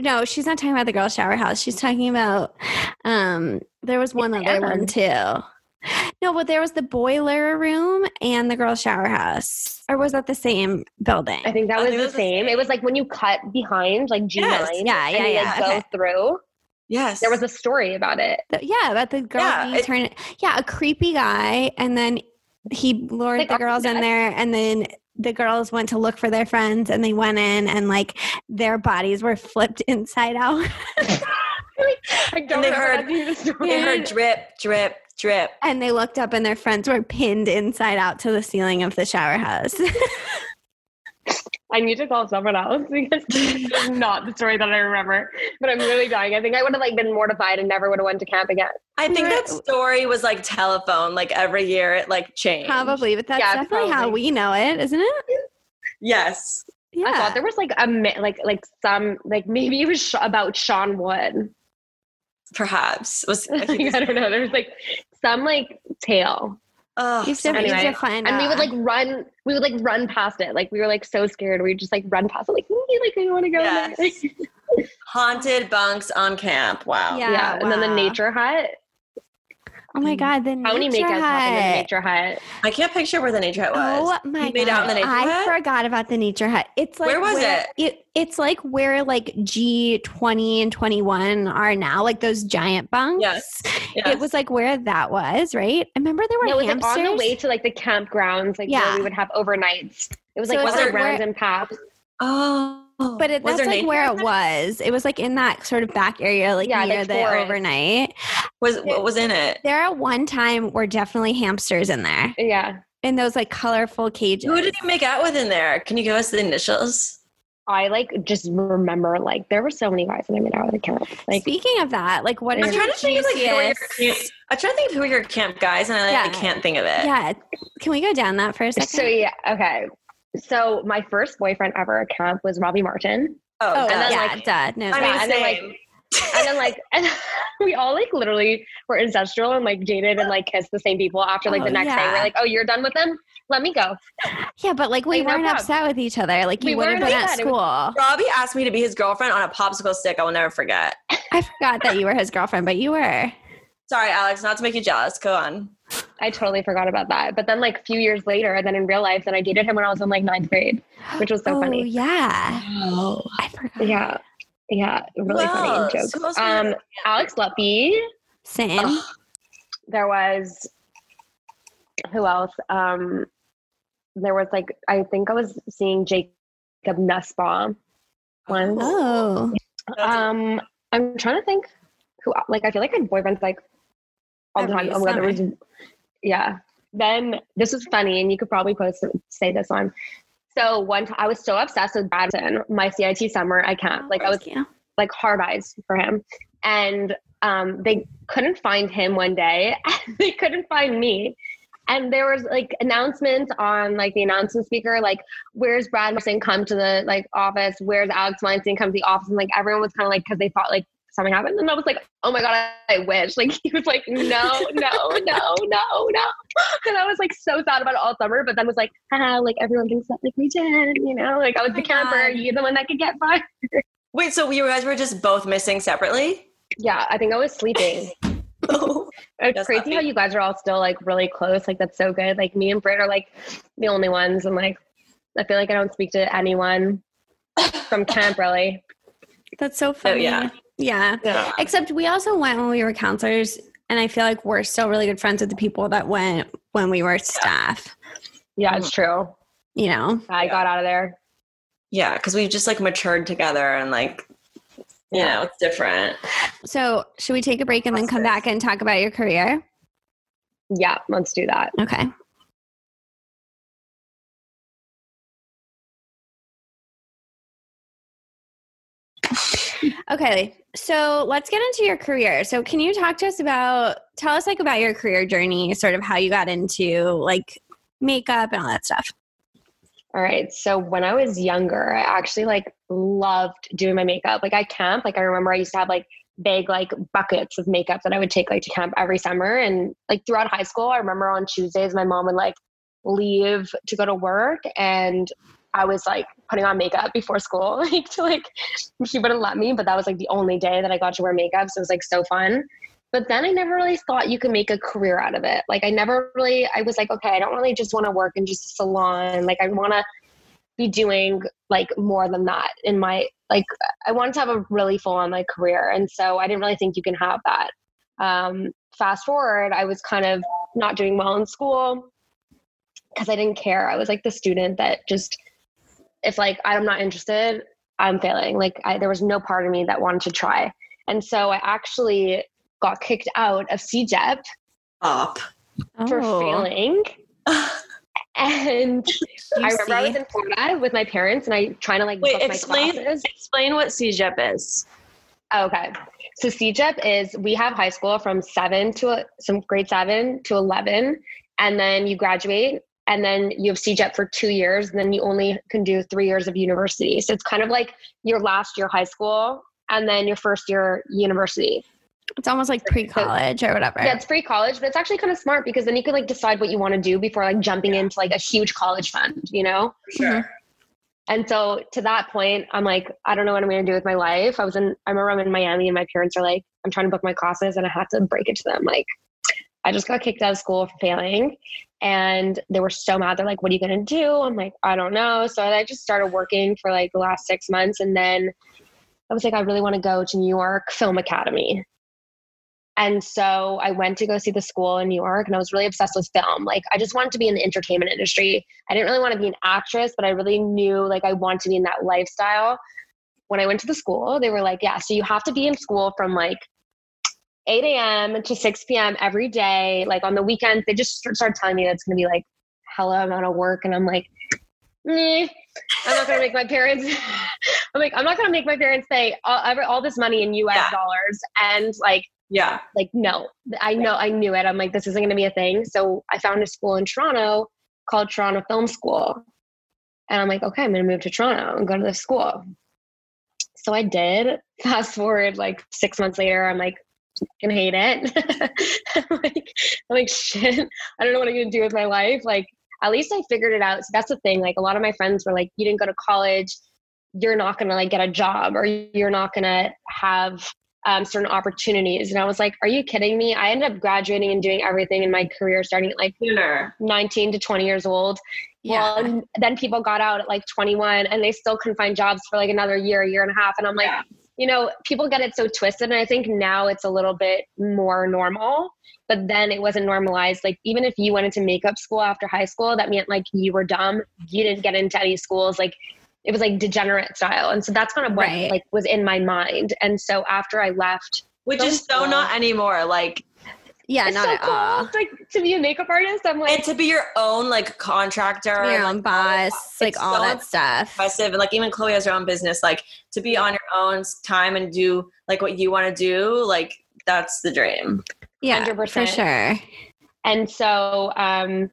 Speaker 2: No, she's not talking about the girl shower house. She's talking about um there was one other one too. No, but there was the boiler room and the girl shower house. Or was that the same building?
Speaker 3: I think that
Speaker 1: I
Speaker 3: was the
Speaker 1: was the
Speaker 3: same. It was like when you cut behind like G nine.
Speaker 1: Yes.
Speaker 2: Yeah, yeah,
Speaker 3: and
Speaker 2: yeah,
Speaker 3: Like,
Speaker 2: okay.
Speaker 3: Go through.
Speaker 1: Yes.
Speaker 3: There was a story about it.
Speaker 2: The- yeah, about the girl
Speaker 1: Yeah,
Speaker 2: being
Speaker 1: it-
Speaker 2: turned yeah, a creepy guy and then he lured
Speaker 3: Like
Speaker 2: the girls in there and then the girls went to look for their friends and they went in and like their bodies were flipped inside out.
Speaker 3: I don't
Speaker 1: And they heard-
Speaker 3: the story.
Speaker 1: They heard drip, drip, drip.
Speaker 2: and they looked up and their friends were pinned inside out to the ceiling of the shower house.
Speaker 3: I need to call someone else because this is not the story that I remember. But I'm really dying. I think I would have like been mortified and never would have went to camp again.
Speaker 1: I think that story was like telephone. Like every year it like changed.
Speaker 2: Probably, but that's
Speaker 3: Yeah,
Speaker 2: definitely how we know it, isn't it?
Speaker 1: Yes.
Speaker 2: Yeah.
Speaker 3: I thought there was like a like like some like maybe it was sh- about Sean Wood.
Speaker 1: Perhaps. It was I
Speaker 3: Like, I don't know. There was like some like tail.
Speaker 1: Ugh,
Speaker 2: You
Speaker 1: so
Speaker 3: anyway,
Speaker 2: should find
Speaker 3: and we would like run. We would like run past it. Like we were like so scared. We would just like run past it. Like "Ee, like I want to go.
Speaker 1: Yes. haunted bunks on camp. Wow.
Speaker 2: Yeah.
Speaker 3: yeah. And then the nature hut.
Speaker 2: Oh my mm. god, the
Speaker 3: How many
Speaker 2: nature
Speaker 3: makeouts happened in the
Speaker 2: hut.
Speaker 3: nature hut?
Speaker 1: I can't picture where the nature hut was.
Speaker 2: Oh my
Speaker 1: You made
Speaker 2: god!
Speaker 1: out in the nature
Speaker 2: I
Speaker 1: hut?
Speaker 2: forgot about the nature hut. It's like
Speaker 1: Where was
Speaker 2: it? it? It's like where like G twenty and twenty one are now, like those giant bunks.
Speaker 1: Yes. Yes.
Speaker 2: It was like where that was, right? I remember there were
Speaker 3: No, it was like on the way to like the campgrounds, like
Speaker 2: Yeah.
Speaker 3: where we would have overnights. It was like
Speaker 2: is
Speaker 3: on
Speaker 1: it
Speaker 3: a
Speaker 2: where-
Speaker 3: random path.
Speaker 1: Oh.
Speaker 2: Oh, but it,
Speaker 1: Was
Speaker 2: that's like
Speaker 1: nature
Speaker 2: where it was. It was like in that sort of back area, like
Speaker 3: Yeah,
Speaker 2: near
Speaker 3: like
Speaker 2: the overnight.
Speaker 1: Was what was in it?
Speaker 2: There at one time were definitely hamsters in there,
Speaker 3: Yeah.
Speaker 2: in those like colorful cages.
Speaker 1: Who did you make out with in there? Can you give us the initials?
Speaker 3: I like just remember like there were so many guys that I made out with at camp. Like
Speaker 2: Speaking of that, like what
Speaker 1: I'm
Speaker 2: is
Speaker 1: trying
Speaker 2: your
Speaker 1: to think of like who are your camp, I'm trying to think of who are your camp guys, and I, like, I
Speaker 2: Yeah.
Speaker 1: can't think of it.
Speaker 2: Yeah, can we go down that for a second?
Speaker 3: so yeah, okay. So my first boyfriend ever at camp was Robbie Martin.
Speaker 1: Oh,
Speaker 2: oh
Speaker 1: duh.
Speaker 3: then,
Speaker 2: yeah,
Speaker 3: like-
Speaker 2: duh. No,
Speaker 1: I mean,
Speaker 3: and then, like. And then like and we all like literally were ancestral and like dated and like kissed the same people after like
Speaker 2: Oh,
Speaker 3: the next day. We're like, oh, you're done with them? Let me go.
Speaker 2: yeah, but like we
Speaker 3: Like,
Speaker 2: weren't
Speaker 3: problem.
Speaker 2: upset with each other. Like you
Speaker 3: We
Speaker 2: would have
Speaker 3: weren't
Speaker 2: been at
Speaker 3: upset. It was-
Speaker 2: school.
Speaker 1: Robbie asked me to be his girlfriend on a popsicle stick. I will never forget.
Speaker 2: I forgot that you were his girlfriend, but you were.
Speaker 1: Sorry, Alex, not to make you jealous. Go on.
Speaker 3: I totally forgot about that. But then like a few years later, and then in real life, then I dated him when I was in like ninth grade, which was so
Speaker 2: oh
Speaker 3: funny.
Speaker 2: yeah,
Speaker 1: Oh,
Speaker 2: I forgot.
Speaker 3: Yeah. Yeah. Really
Speaker 1: Who
Speaker 3: funny
Speaker 1: else?
Speaker 3: jokes.
Speaker 1: Who
Speaker 3: Um Alex Luppy.
Speaker 2: Same.
Speaker 3: There was who else? Um there was like I think I was seeing Jacob Nussbaum once.
Speaker 2: Oh,
Speaker 3: Um, I'm trying to think who like I feel like I had boyfriends like all the time. My god, there was yeah. Then this is funny, and you could probably post say this on. So one time I was so obsessed with Bradson, my CIT summer at camp. Like I was
Speaker 2: you.
Speaker 3: like hard eyes for him. And um, they couldn't find him one day. they couldn't find me. And there was like announcements on like the announcement speaker, like, where's Brad Weinstein come to the like office? Where's Alex Weinstein come to the office? And like everyone was kind of like, because they thought like something happened. And I was like, oh my God, I, I wish. Like he was like, no, no, no, no, no. And I was like so sad about it all summer, but then was like, haha, like everyone thinks that like we did, you know, like I was
Speaker 2: Oh
Speaker 3: the camper,
Speaker 2: God.
Speaker 3: you're the one that could get fired.
Speaker 1: Wait, so you guys were just both missing separately?
Speaker 3: Yeah, I think I was sleeping.
Speaker 1: Oh.
Speaker 3: It's
Speaker 1: That's
Speaker 3: crazy how you guys are all still like really close. Like that's so good. Like me and Britt are like the only ones, and like I feel like I don't speak to anyone from camp really.
Speaker 2: That's so oh, funny.
Speaker 1: yeah.
Speaker 2: Yeah.
Speaker 1: Yeah.
Speaker 2: Except we also went when we were counselors, and I feel like we're still really good friends with the people that went when we were staff.
Speaker 3: Yeah, it's true.
Speaker 2: You know,
Speaker 3: I got out of there.
Speaker 1: Yeah, because we've just like matured together and like, you know, it's different.
Speaker 2: so should we take a break and then come
Speaker 1: Process.
Speaker 2: back and talk about your career?
Speaker 3: Yeah, let's do that.
Speaker 2: Okay. Okay, so let's get into your career. So, can you talk to us about, tell us like about your career journey, sort of how you got into like makeup and all that stuff?
Speaker 3: All right. So when I was younger, I actually like loved doing my makeup. Like I camp, like I remember I used to have like big like buckets of makeup that I would take like to camp every summer. And like throughout high school, I remember on Tuesdays my mom would like leave to go to work and I was like putting on makeup before school, like to like she wouldn't let me, but that was like the only day that I got to wear makeup. So it was like so fun. But then I never really thought you could make a career out of it. Like I never really I was like, okay, I don't really just want to work in just a salon. Like I wanna be doing like more than that in my like I wanted to have a really full on like career. And so I didn't really think you can have that. Um fast forward, I was kind of not doing well in school because I didn't care. I was like the student that just if like I'm not interested, I'm failing. Like I, there was no part of me that wanted to try. And so I actually got kicked out of CEGEP
Speaker 1: Up.
Speaker 3: for
Speaker 2: Oh.
Speaker 3: failing. and I remember I was in Florida with my parents and I trying to like
Speaker 1: Wait,
Speaker 3: book my
Speaker 1: explain
Speaker 3: classes.
Speaker 1: explain what CEGEP is.
Speaker 3: Oh, okay. So CEGEP is we have high school from seven to some grade seven to 11, and then you graduate, and then you have CEGEP for two years, and then you only can do three years of university. So it's kind of like your last year high school, and then your first year university.
Speaker 2: It's almost like pre college or whatever.
Speaker 3: Yeah, it's pre-college, but it's actually kind of smart because then you can like decide what you want to do before like jumping into like a huge college fund, you know?
Speaker 1: Sure. Mm-hmm.
Speaker 3: And so to that point, I'm like, I don't know what I'm going to do with my life. I was in, I remember I'm in Miami and my parents are like, I'm trying to book my classes and I had to break it to them. Like, I just got kicked out of school for failing. And they were so mad. They're like, what are you going to do? I'm like, I don't know. So I just started working for like the last six months. And then I was like, I really want to go to New York Film Academy. And so I went to go see the school in New York and I was really obsessed with film. Like I just wanted to be in the entertainment industry. I didn't really want to be an actress, but I really knew like I wanted to be in that lifestyle. When I went to the school, they were like, yeah, so you have to be in school from like 8 a.m. to 6 p.m. every day. Like on the weekends, they just start telling me that's going to be like hella amount of work. And I'm like, "Meh, I'm not going to make my parents, I'm like, I'm not going to make my parents pay all, all this money in US
Speaker 1: Yeah.
Speaker 3: dollars. And like,
Speaker 1: Yeah.
Speaker 3: like no i know i knew it i'm like this isn't going to be a thing so i found a school in toronto called toronto film school and i'm like okay i'm going to move to toronto and go to this school so i did fast forward like six months later i'm like can hate it I'm like i'm like shit i don't know what i'm to do with my life like at least i figured it out so that's the thing like a lot of my friends were like you didn't go to college you're not going to like get a job or you're not going to have um, certain opportunities. And I was like, are you kidding me? I ended up graduating and doing everything in my career starting at like
Speaker 1: Sooner.
Speaker 3: 19 to 20 years old.
Speaker 2: Yeah.
Speaker 3: Well, and then people got out at like 21 and they still couldn't find jobs for like another year, a year and a half. And I'm like,
Speaker 1: Yeah.
Speaker 3: You know, people get it so twisted. And I think now it's a little bit more normal, but then it wasn't normalized. Like, even if you went into makeup school after high school, that meant like you were dumb. You didn't get into any schools. Like, it was like degenerate style. And so that's kind of what
Speaker 2: Right.
Speaker 3: like was in my mind. And so after I left,
Speaker 1: Which is so
Speaker 3: school.
Speaker 1: not anymore. Like
Speaker 2: Yeah,
Speaker 3: it's
Speaker 2: not
Speaker 3: so
Speaker 2: at
Speaker 3: cool.
Speaker 2: all.
Speaker 3: It's like to be a makeup artist. I'm like,
Speaker 1: and to be your own like contractor,
Speaker 2: Your own
Speaker 1: like,
Speaker 2: boss, like all
Speaker 1: so
Speaker 2: that stuff.
Speaker 1: impressive and like even chloe has her own business like to be on your own time and do like what you want to do like that's the dream
Speaker 2: Yeah, for
Speaker 3: 100%.
Speaker 2: for sure.
Speaker 3: And so, um,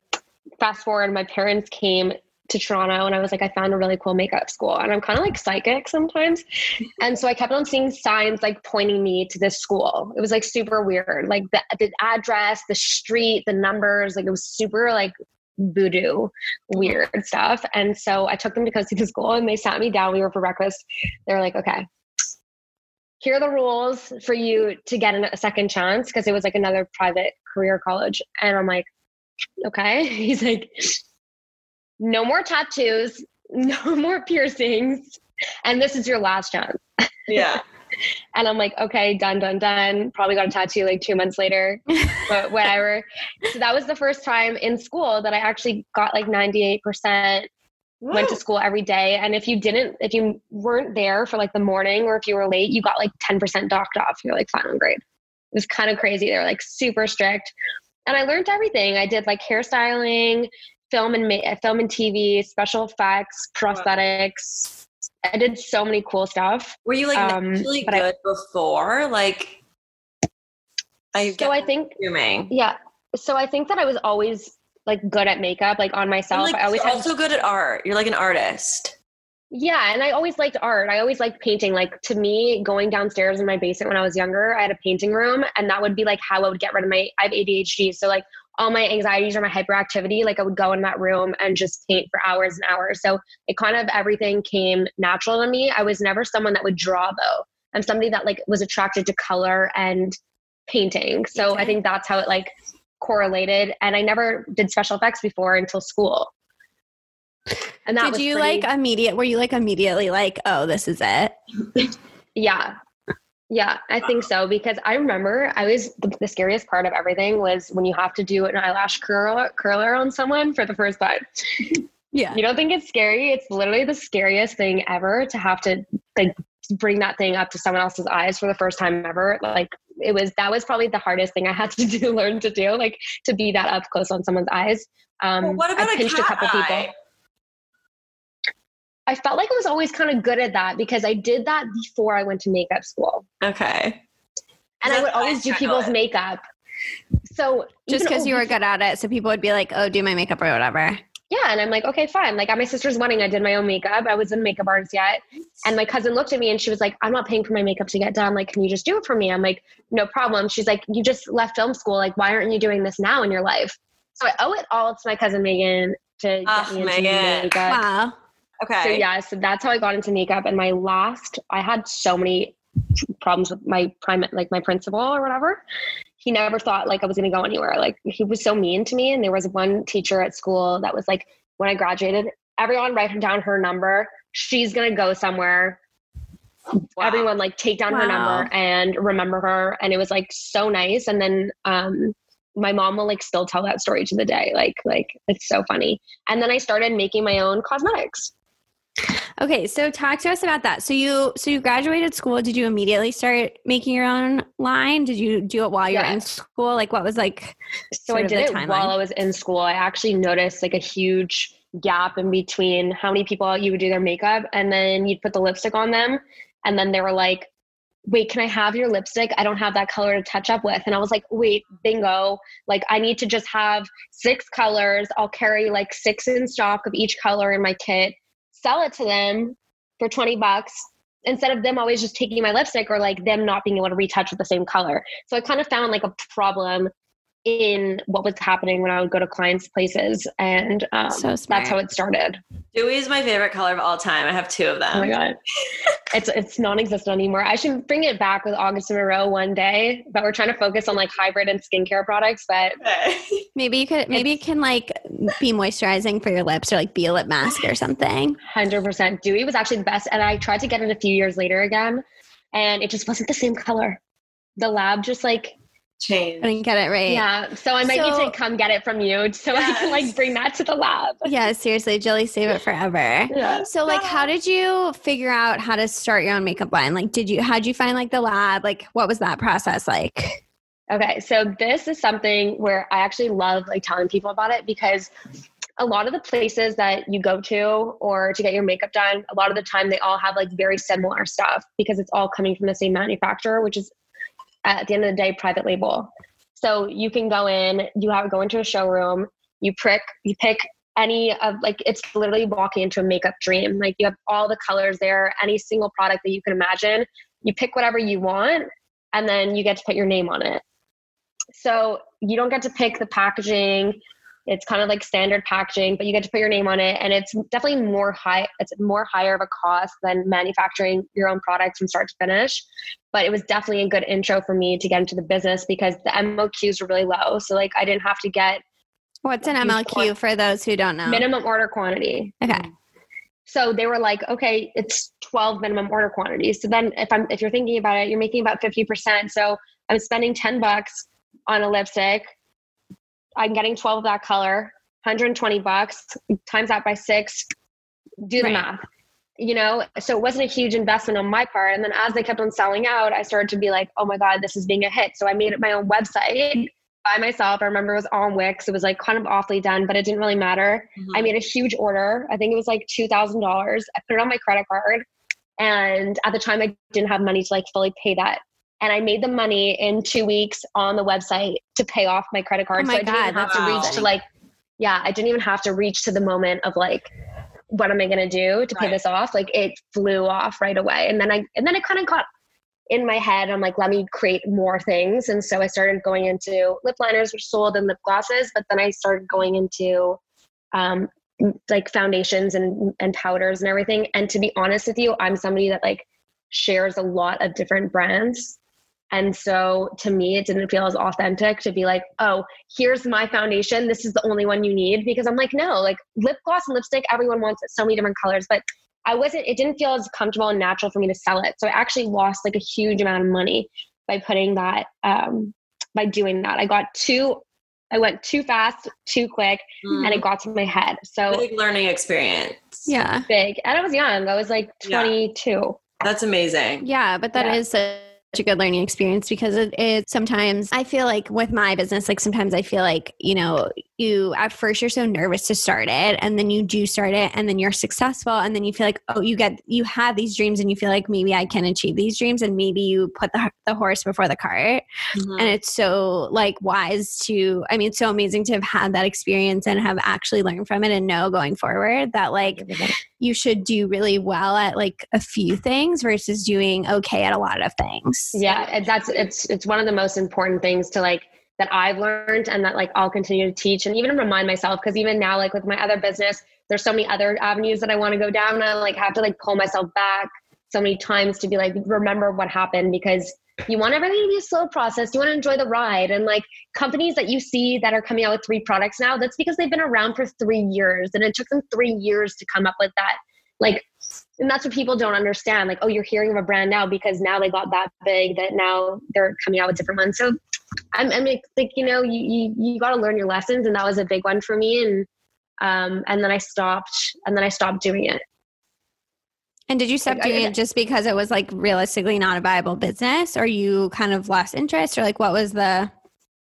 Speaker 3: fast forward, my parents came to Toronto, and I was like, I found a really cool makeup school, and I'm kind of like psychic sometimes. And so I kept on seeing signs like pointing me to this school. It was like super weird, like the the address, the street, the numbers, like it was super like voodoo weird stuff. And so I took them to go see the school, and they sat me down. We were for breakfast. They were like, okay. Here are the rules for you to get a second chance because it was like another private career college. And I'm like, okay. He's like, no more tattoos, no more piercings, and this is your last chance.
Speaker 1: yeah
Speaker 3: And I'm like, okay, done, done, done. Probably got a tattoo like two months later, but whatever. so that was the first time in school that I actually got like 98%, went to school every day. And if you didn't, if you weren't there for like the morning or if you were late, you got like 10% docked off your like final grade. It was kind of crazy. They were like super strict. And I learned everything. I did like hairstyling, film and ma- film and TV, special effects, prosthetics, I did so many cool stuff.
Speaker 1: Were you like
Speaker 3: Um,
Speaker 1: naturally
Speaker 3: but I-
Speaker 1: good before? Like, I
Speaker 3: So I think
Speaker 1: assuming.
Speaker 3: Yeah. So I think that I was always like good at makeup, like on myself.
Speaker 1: like,
Speaker 3: I always
Speaker 1: you're
Speaker 3: had
Speaker 1: also good at art. You're like an artist.
Speaker 3: Yeah, and I always liked art. I always liked painting. Like to me, going downstairs in my basement when I was younger, I had a painting room, and that would be like how I would get rid of my. I have ADHD, so like all my anxieties or my hyperactivity, like I would go in that room and just paint for hours and hours. So it kind of everything came natural to me. I was never someone that would draw though. I'm somebody that like was attracted to color and painting. So I think that's how it like correlated. And I never did special effects before until school. And that
Speaker 2: Did
Speaker 3: was
Speaker 2: you
Speaker 3: pretty-
Speaker 2: like immediate? Were you like immediately like, oh, this is it?
Speaker 3: Yeah. Yeah, I think so because I remember I was the, the scariest part of everything was when you have to do an eyelash curler curler on someone for the first time.
Speaker 2: Yeah.
Speaker 3: You don't think it's scary? It's literally the scariest thing ever to have to like bring that thing up to someone else's eyes for the first time ever. Like it was that was probably the hardest thing I had to do learn to do like to be that up close on someone's eyes. Um
Speaker 1: Well, what about
Speaker 3: I
Speaker 1: a
Speaker 3: pinched
Speaker 1: cat
Speaker 3: a couple
Speaker 1: eye?
Speaker 3: people. I felt like I was always kind of good at that because I did that before I went to makeup school.
Speaker 1: Okay.
Speaker 3: and I would
Speaker 1: how I
Speaker 3: always do people's
Speaker 1: it.
Speaker 3: makeup. So
Speaker 2: Just because
Speaker 3: oh,
Speaker 2: you were good at it, so people would be like, oh, do my makeup or whatever.
Speaker 3: yeah, and I'm like, okay, fine. Like at my sister's wedding, I did my own makeup. I wasn't a makeup artist yet, and my cousin looked at me and she was like, "I'm not paying for my makeup to get done. Like, can you just do it for me?" I'm like, "No problem." She's like, "You just left film school. Like, why aren't you doing this now in your life?" So I owe it all to my cousin Megan to get
Speaker 1: Ah,
Speaker 3: me into
Speaker 1: Megan.
Speaker 3: makeup.
Speaker 2: Wow.
Speaker 1: Okay.
Speaker 3: So yeah, so that's how I got into makeup. And my last, I had so many problems with my prime, like my principal or whatever. He never thought like I was going to go anywhere. Like he was so mean to me. And there was one teacher at school that was like, when I graduated, everyone write down her number. She's going to go somewhere.
Speaker 1: Wow.
Speaker 3: Everyone like take down her number and remember her. And it was like so nice. And then, um, my mom will like still tell that story to the day. Like, like it's so funny. And then I started making my own cosmetics.
Speaker 2: Okay, so talk to us about that. So you so you graduated school. Did you immediately start making your own line? Did you do it while you were in school? Like what was like
Speaker 3: So I did it
Speaker 2: timeline?
Speaker 3: while I was in school. I actually noticed like a huge gap in between how many people you would do their makeup and then you'd put the lipstick on them and then they were like, "Wait, can I have your lipstick? I don't have that color to touch up with." And I was like, "Wait, bingo. Like I need to just have six colors. I'll carry like six in stock of each color in my kit. Sell it to them for 20 bucks." Instead of them always just taking my lipstick or like them not being able to retouch with the same color. So I kind of found like a problem in what was happening when I would go to clients' places, and um,
Speaker 2: So
Speaker 3: that's how it started.
Speaker 1: Dewy is my favorite color of all time. I have two of them.
Speaker 3: Oh my god, it's it's non-existent anymore. I should bring it back with August in a one day, but we're trying to focus on like hybrid and skincare products. But
Speaker 2: maybe you could maybe it can like be moisturizing for your lips or like be a lip mask or something.
Speaker 3: hundred percent, Dewy was actually the best, and I tried to get it a few years later again, and it just wasn't the same color. The lab just like
Speaker 2: I didn't get it right.
Speaker 3: yeah. So I might
Speaker 2: So-
Speaker 3: need to come get it from you so I can like bring that to the lab.
Speaker 2: Yeah, seriously, Jilly, save it forever.
Speaker 3: Yeah.
Speaker 2: So like how did you figure out how to start your own makeup line? Like did you how'd you find like the lab? Like what was that process like?
Speaker 3: Okay, so this is something where I actually love like telling people about it because a lot of the places that you go to or to get your makeup done, a lot of the time they all have like very similar stuff because it's all coming from the same manufacturer, which is at the end of the day private label. So you can go in, you have go into a showroom, you prick, you pick any of like it's literally walking into a makeup dream. Like you have all the colors there, any single product that you can imagine. You pick whatever you want and then you get to put your name on it. So you don't get to pick the packaging. It's kind of like standard packaging, but you get to put your name on it, and it's definitely more high. It's more higher of a cost than manufacturing your own products from start to finish. But it was definitely a good intro for me to get into the business because the MOQs were really low. So like I didn't have to get
Speaker 2: What's an
Speaker 3: MOQ
Speaker 2: for those who don't know?
Speaker 3: minimum order quantity.
Speaker 2: Okay. Mm-hmm.
Speaker 3: So they were like, okay, it's 12 minimum order quantities. So then if I'm if you're thinking about it, you're making about 50%. So I'm spending 10 bucks on a lipstick. I'm getting 12 of that color, 120 bucks, times that by six, do the
Speaker 2: Right.
Speaker 3: math. You know, so it wasn't a huge investment on my part. And then as they kept on selling out, I started to be like, oh my God, this is being a hit. So I made it my own website by myself. I remember it was on Wix. It was like kind of awfully done, but it didn't really matter.
Speaker 1: Mm-hmm.
Speaker 3: I made a huge order. I think it was like two thousand dollars. I put it on my credit card, and at the time I didn't have money to like fully pay that. And I made the money in two weeks on the website to pay off my credit card.
Speaker 2: Oh my
Speaker 3: so I didn't
Speaker 2: God,
Speaker 3: even have to reach to like, yeah, I didn't even have to reach to the moment of like, what am I going to do to pay
Speaker 1: Right.
Speaker 3: this off? Like it flew off right away. And then I, and then it kind of got in my head. I'm like, let me create more things. And so I started going into lip liners, which sold and lip glosses. But then I started going into um, like foundations and, and powders and everything. And to be honest with you, I'm somebody that like shares a lot of different brands. And so to me, it didn't feel as authentic to be like, oh, here's my foundation. This is the only one you need. Because I'm like, no, like lip gloss and lipstick, everyone wants it. So many different colors. But I wasn't, it didn't feel as comfortable and natural for me to sell it. So I actually lost like a huge amount of money by putting that, um, by doing that. I got too, I went too fast, too quick, and it got to my head. So
Speaker 1: Big learning experience.
Speaker 2: Yeah.
Speaker 3: big. And I was young. I was like
Speaker 1: Yeah.
Speaker 3: 22.
Speaker 1: That's amazing.
Speaker 2: Yeah, but that
Speaker 3: Yeah.
Speaker 2: is such a good learning experience because it, it sometimes I feel like with my business, like sometimes I feel like, you know, you at first you're so nervous to start it and then you do start it and then you're successful and then you feel like, oh, you get, you have these dreams and you feel like maybe I can achieve these dreams and maybe you put the, the horse before the cart.
Speaker 1: Mhm.
Speaker 2: And it's so like wise to, I mean, it's so amazing to have had that experience and have actually learned from it and know going forward that like you should do really well at like a few things versus doing okay at a lot of things.
Speaker 3: Yeah, that's it's it's one of the most important things to like that I've learned and that like I'll continue to teach and even remind myself because even now like with my other business, there's so many other avenues that I want to go down. And I like have to like pull myself back so many times to be like remember what happened because you want everything to be a slow process. You want to enjoy the ride. And like companies that you see that are coming out with three products now, that's because they've been around for three years and it took them three years to come up with that. Like and that's what people don't understand. Like, oh, you're hearing of a brand now because now they got that big that now they're coming out with different ones. So I'm, I'm like, you know, you, you, you got to learn your lessons. And that was a big one for me. And, um, and then I stopped and then I stopped doing it.
Speaker 2: And did you stop
Speaker 3: Like,
Speaker 2: doing it just because it was like realistically not a viable business or you kind of lost interest or like what was the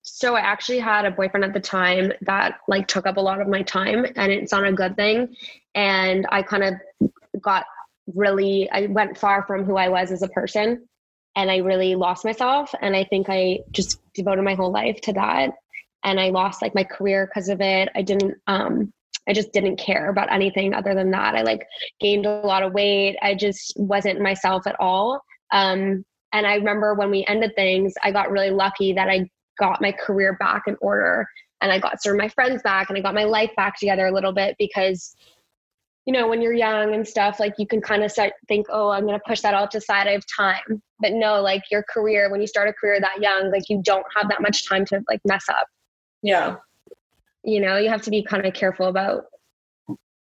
Speaker 3: So I actually had a boyfriend at the time that like took up a lot of my time and it's not a good thing. And I kind of got really, I went far from who I was as a person and I really lost myself. And I think I just devoted my whole life to that. And I lost like my career because of it. I didn't, um, I just didn't care about anything other than that. I like gained a lot of weight. I just wasn't myself at all. Um, and I remember when we ended things, I got really lucky that I got my career back in order and I got some of my friends back and I got my life back together a little bit because you know when you're young and stuff like you can kind of start think oh I'm going to push that out to side I have time. But no like your career when you start a career that young like you don't have that much time to like mess up.
Speaker 1: Yeah.
Speaker 3: you know you have to be kind of careful about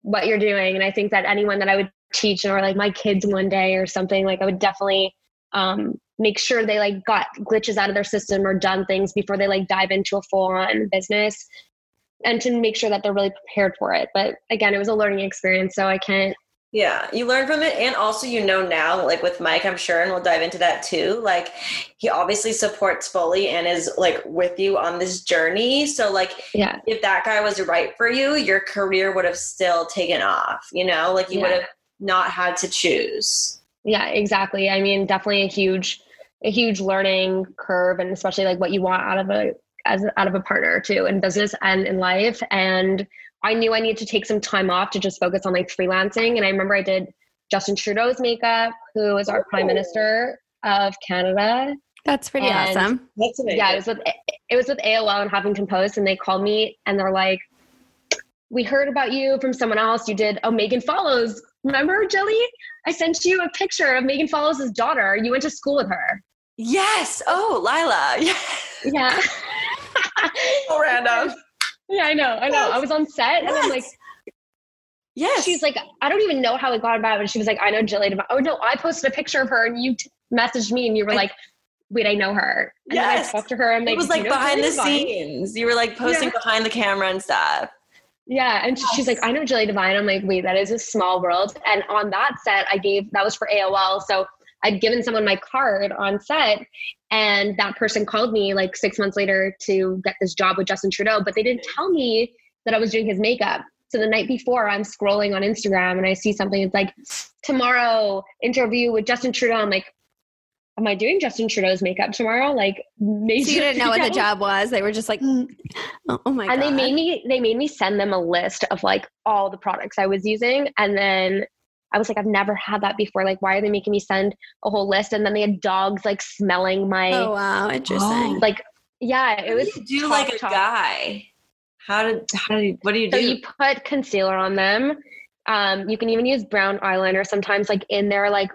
Speaker 3: what you're doing and I think that anyone that I would teach or like my kids one day or something like I would definitely um make sure they like got glitches out of their system or done things before they like dive into a full on business and to make sure that they're really prepared for it. But again, it was a learning experience, so I can't
Speaker 1: Yeah, you learn from it, and also you know now, like with Mike, I'm sure, and we'll dive into that too. Like, he obviously supports fully and is like with you on this journey. So, like,
Speaker 3: yeah.
Speaker 1: if that guy was right for you, your career would have still taken off. You know, like you would have not had to choose.
Speaker 3: Yeah, exactly. I mean, definitely a huge a huge learning curve and especially like what you want out of a as out of a partner too in business and in life and I knew I needed to take some time off to just focus on like freelancing and I remember I did Justin Trudeau's makeup who is our prime oh. minister of Canada
Speaker 2: That's pretty
Speaker 3: And-
Speaker 2: awesome.
Speaker 1: That's amazing.
Speaker 3: yeah, it was with it was with AOL and Huffington Post, and they called me and they're like, "We heard about you from someone else. You did. Oh, Megan Follows. Remember, Jilly? I sent you a picture of Megan Follows' daughter. You went to school with her.
Speaker 1: yes. Oh, Lila. Yeah.
Speaker 3: Yeah,
Speaker 1: So random.
Speaker 3: yeah, I know, I know. I was on set, and I'm like,
Speaker 1: Yes.
Speaker 3: she's like, I don't even know how it got about, but she was like, I know Jilly. Devine. Oh no, I posted a picture of her, and you t- messaged me, and you were
Speaker 1: I-
Speaker 3: like. Wait, I know her. And
Speaker 1: Yes.
Speaker 3: then I talked to her. I'm like,
Speaker 1: it was like behind the
Speaker 3: Devine?"
Speaker 1: scenes. You were like posting
Speaker 3: Yeah.
Speaker 1: behind the camera and stuff.
Speaker 3: Yeah, and she's like, I know Jilly Devine. I'm like, wait, that is a small world. And on that set, I gave that was for AOL, so I'd given someone my card on set, and that person called me like six months later to get this job with Justin Trudeau, but they didn't tell me that I was doing his makeup. So the night before, I'm scrolling on Instagram and I see something. It's like tomorrow interview with Justin Trudeau. I'm like, am I doing Justin Trudeau's makeup tomorrow? Like, major
Speaker 2: So you didn't know what the job was. They were just like, mm, oh, oh my god.
Speaker 3: and they made me they made me send them a list of like all the products I was using and then I was like I've never had that before like why are they making me send a whole list and then they had dogs like smelling my
Speaker 2: Oh wow, interesting.
Speaker 3: like yeah it was
Speaker 1: do you do
Speaker 3: top,
Speaker 1: like a
Speaker 3: top.
Speaker 1: guy? How did how do you, what do you
Speaker 3: so
Speaker 1: do?
Speaker 3: you put concealer on them um you can even use brown eyeliner sometimes like in their like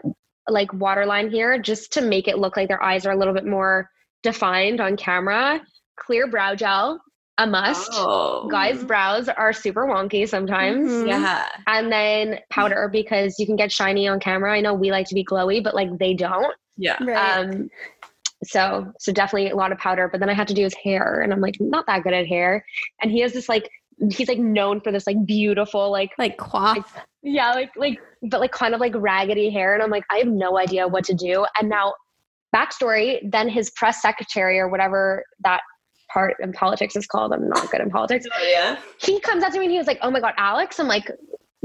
Speaker 3: like waterline here just to make it look like their eyes are a little bit more defined on camera clear brow gel a must
Speaker 1: oh,
Speaker 3: guys' brows are super wonky sometimes.
Speaker 2: Mhm.
Speaker 1: yeah.
Speaker 3: And then powder because you can get shiny on camera. I know we like to be glowy, but like they don't.
Speaker 1: Yeah.
Speaker 2: right.
Speaker 3: Um, so so definitely a lot of powder. But then I had to do his hair, and I'm like not that good at hair. And he has this like he's like known for this like beautiful like
Speaker 2: like quaff.
Speaker 3: yeah like like but like kind of like raggedy hair. And I'm like I have no idea what to do. And now backstory. Then his press secretary or whatever that part in politics is called. I'm not good in politics
Speaker 1: Oh, yeah.
Speaker 3: he comes up to me and he was like, "Oh my god, Alex!" I'm like,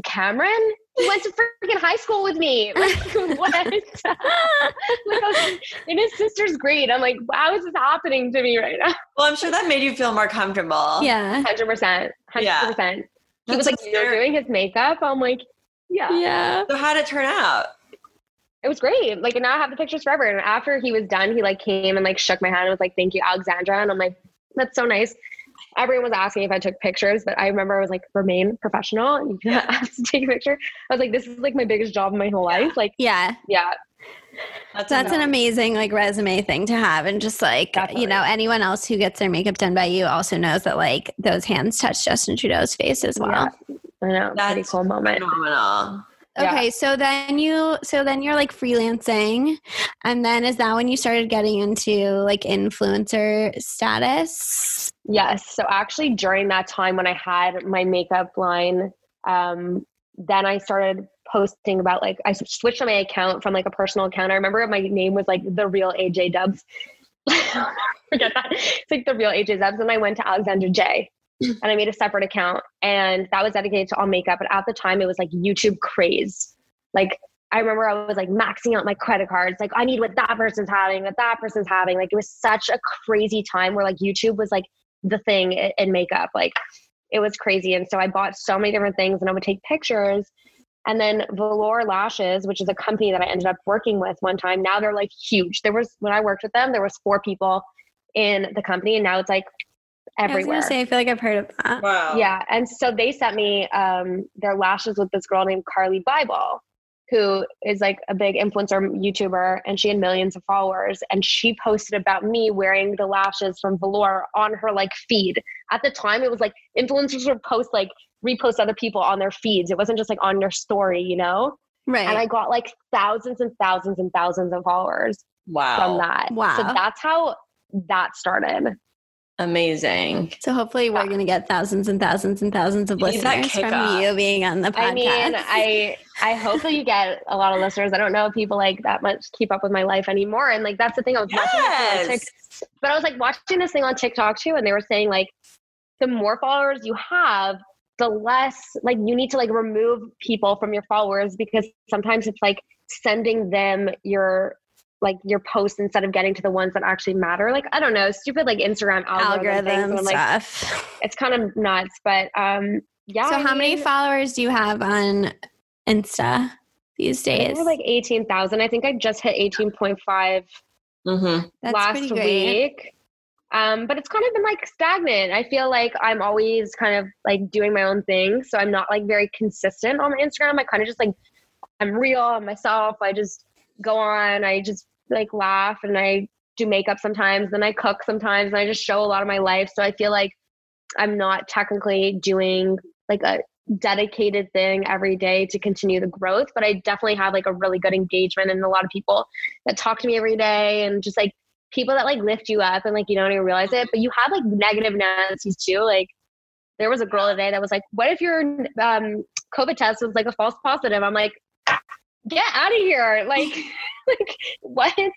Speaker 3: "Cameron, he went to freaking high school with me. Like what? like I was in his sister's grade. I'm like, how is this happening to me right now?
Speaker 1: Well, I'm sure that made you feel more comfortable.
Speaker 2: Yeah.
Speaker 3: Hundred percent, hundred
Speaker 1: Yeah.
Speaker 3: percent. He
Speaker 1: That's
Speaker 3: was like, "You're doing his makeup." I'm like, "Yeah."
Speaker 2: Yeah.
Speaker 1: So how did it turn out?
Speaker 3: It was great. Like, and now I have the pictures forever. And after he was done, he like came and like shook my hand and was like, "Thank you, Alexandra." And I'm like, "That's so nice." Everyone was asking if I took pictures, but I remember I was like, "Remain professional. You can't ask to take a picture." I was like, "This is like my biggest job in my whole life." Like,
Speaker 2: Yeah.
Speaker 3: yeah,
Speaker 1: That's,
Speaker 2: That's an
Speaker 1: amazing.
Speaker 2: amazing like resume thing to have. And just like,
Speaker 3: Definitely.
Speaker 2: you know, anyone else who gets their makeup done by you also knows that like those hands touch Justin Trudeau's face as well.
Speaker 3: Yeah. I know. Pretty
Speaker 1: That's
Speaker 3: cool moment.
Speaker 1: phenomenal.
Speaker 3: Yeah.
Speaker 2: Okay, so then you so then you're like freelancing and then is that when you started getting into like influencer status?
Speaker 3: Yes. So actually, during that time when I had my makeup line, um, then I started posting about like I switched on my account from like a personal account. I remember my name was like the real AJ Dubs. Forget that. It's like the real AJ Dubs. And I went to Alexandra J. And I made a separate account, and that was dedicated to all makeup. But at the time, it was like YouTube craze. Like I remember I was like maxing out my credit cards. Like I need what that person's having, what that person's having. Like it was such a crazy time where like YouTube was like the thing in makeup. Like it was crazy. And so I bought so many different things and I would take pictures. And then Velour Lashes, which is a company that I ended up working with one time. Now they're like huge. There was when I worked with them, there was four people in the company, and now it's like
Speaker 2: I was gonna say I feel like I've heard of that.
Speaker 1: Wow.
Speaker 3: Yeah. And so they sent me um, their lashes with this girl named Carly Bybel, who is like a big influencer YouTuber and she had millions of followers. And she posted about me wearing the lashes from Velour on her like feed. At the time, it was like influencers would post like repost other people on their feeds. It wasn't just like on their story, you know?
Speaker 2: Right.
Speaker 3: And I got like thousands and thousands and thousands of followers
Speaker 1: Wow.
Speaker 3: from that.
Speaker 2: Wow.
Speaker 3: So that's how that started.
Speaker 1: Amazing.
Speaker 2: so hopefully we're ah. gonna get thousands and thousands and thousands of
Speaker 1: You need that
Speaker 2: listeners from you being on the podcast.
Speaker 3: I mean, I I hope that you get a lot of listeners. I don't know if people like that much keep up with my life anymore. And like that's the thing I was watching this thing on
Speaker 1: Yes.
Speaker 3: Tik- but I was like watching this thing on TikTok too, and they were saying like the more followers you have, the less like you need to like remove people from your followers because sometimes it's like sending them your like your posts instead of getting to the ones that actually matter. Like I don't know, stupid like Instagram algorithm, things.
Speaker 2: algorithm
Speaker 3: And like,
Speaker 2: stuff.
Speaker 3: it's kind of nuts. But um yeah.
Speaker 2: so
Speaker 3: I
Speaker 2: how many followers do you have on Insta these days?
Speaker 3: we're like 18,000. I think I just hit 18.5
Speaker 1: Mm-hmm.
Speaker 3: Last week. Um, but it's kind of been like stagnant. I feel like I'm always kind of like doing my own thing. So I'm not like very consistent on my Instagram. I kind of just like, I'm real, I'm myself. I just go on, I just like laugh and I do makeup sometimes, then I cook sometimes, and I just show a lot of my life. So I feel like I'm not technically doing like a dedicated thing every day to continue the growth, but I definitely have like a really good engagement and a lot of people that talk to me every day and just like people that like lift you up and like you don't even realize it. But you have like negative Nancy's too. Like there was a girl today that was like, "What if your um, COVID test was like a false positive?" I'm like, "Get out of here!" Like like what? You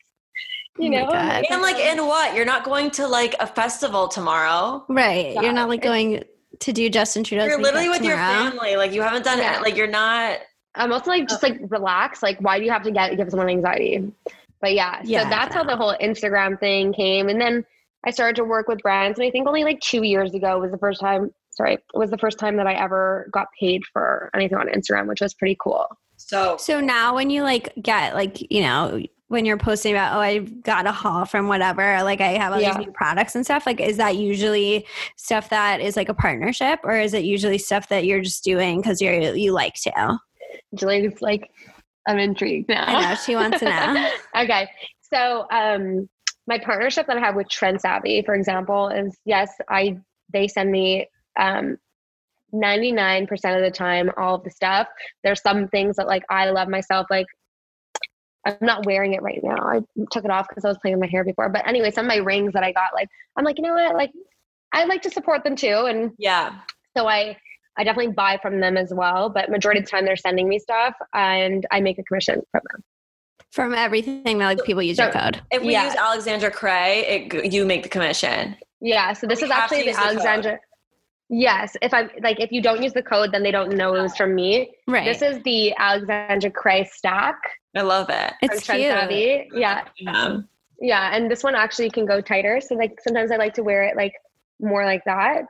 Speaker 2: Oh my
Speaker 3: know?
Speaker 2: God.
Speaker 1: And like, in what? You're not going to like a festival tomorrow.
Speaker 2: Right.
Speaker 3: Yeah,
Speaker 2: You're not like going to do Justin Trudeau.
Speaker 1: You're literally
Speaker 2: makeup
Speaker 1: with your family. Like, you haven't done
Speaker 3: Yeah.
Speaker 1: it. Like, you're not.
Speaker 3: I'm also like just like relax. Like, why do you have to get give someone anxiety? But yeah,
Speaker 2: Yeah,
Speaker 3: so that's how the whole Instagram thing came. And then I started to work with brands, and I think only like two years ago was the first time. Sorry, was the first time that I ever got paid for anything on Instagram, which was pretty cool.
Speaker 1: So,
Speaker 2: So now when you like get like, you know, when you're posting about, oh, I got a haul from whatever, like I have all
Speaker 3: Yeah.
Speaker 2: these new products and stuff, like is that usually stuff that is like a partnership or is it usually stuff that you're just doing because you're you like to?
Speaker 3: Julie's like, I'm intrigued now.
Speaker 2: I know, she wants to know.
Speaker 3: okay. So um my partnership that I have with Trend Savvy, for example, is yes, I they send me um 99% of the time all of the stuff. There's some things that like I love myself, like I'm not wearing it right now. I took it off because I was playing with my hair before. But anyway, some of my rings that I got, like I'm like, you know what? Like I like to support them too. And
Speaker 1: yeah.
Speaker 3: so I I definitely buy from them as well. But majority of the time they're sending me stuff and I make a commission from them.
Speaker 2: From everything that like people use your code.
Speaker 1: If we
Speaker 3: Yeah.
Speaker 1: use Alexandra Cray, it, you make the commission.
Speaker 3: Yeah, so this
Speaker 1: We
Speaker 3: is actually the
Speaker 1: use code.
Speaker 3: Alexandra. Yes, if I'm like, if you don't use the code, then they don't know it was from me.
Speaker 2: Right.
Speaker 3: This is the Alexandra Cray stack
Speaker 1: I love it.
Speaker 2: it's cute.
Speaker 3: Savvy. Yeah,
Speaker 1: Yeah.
Speaker 3: yeah, and this one actually can go tighter. So like sometimes I like to wear it like more like that,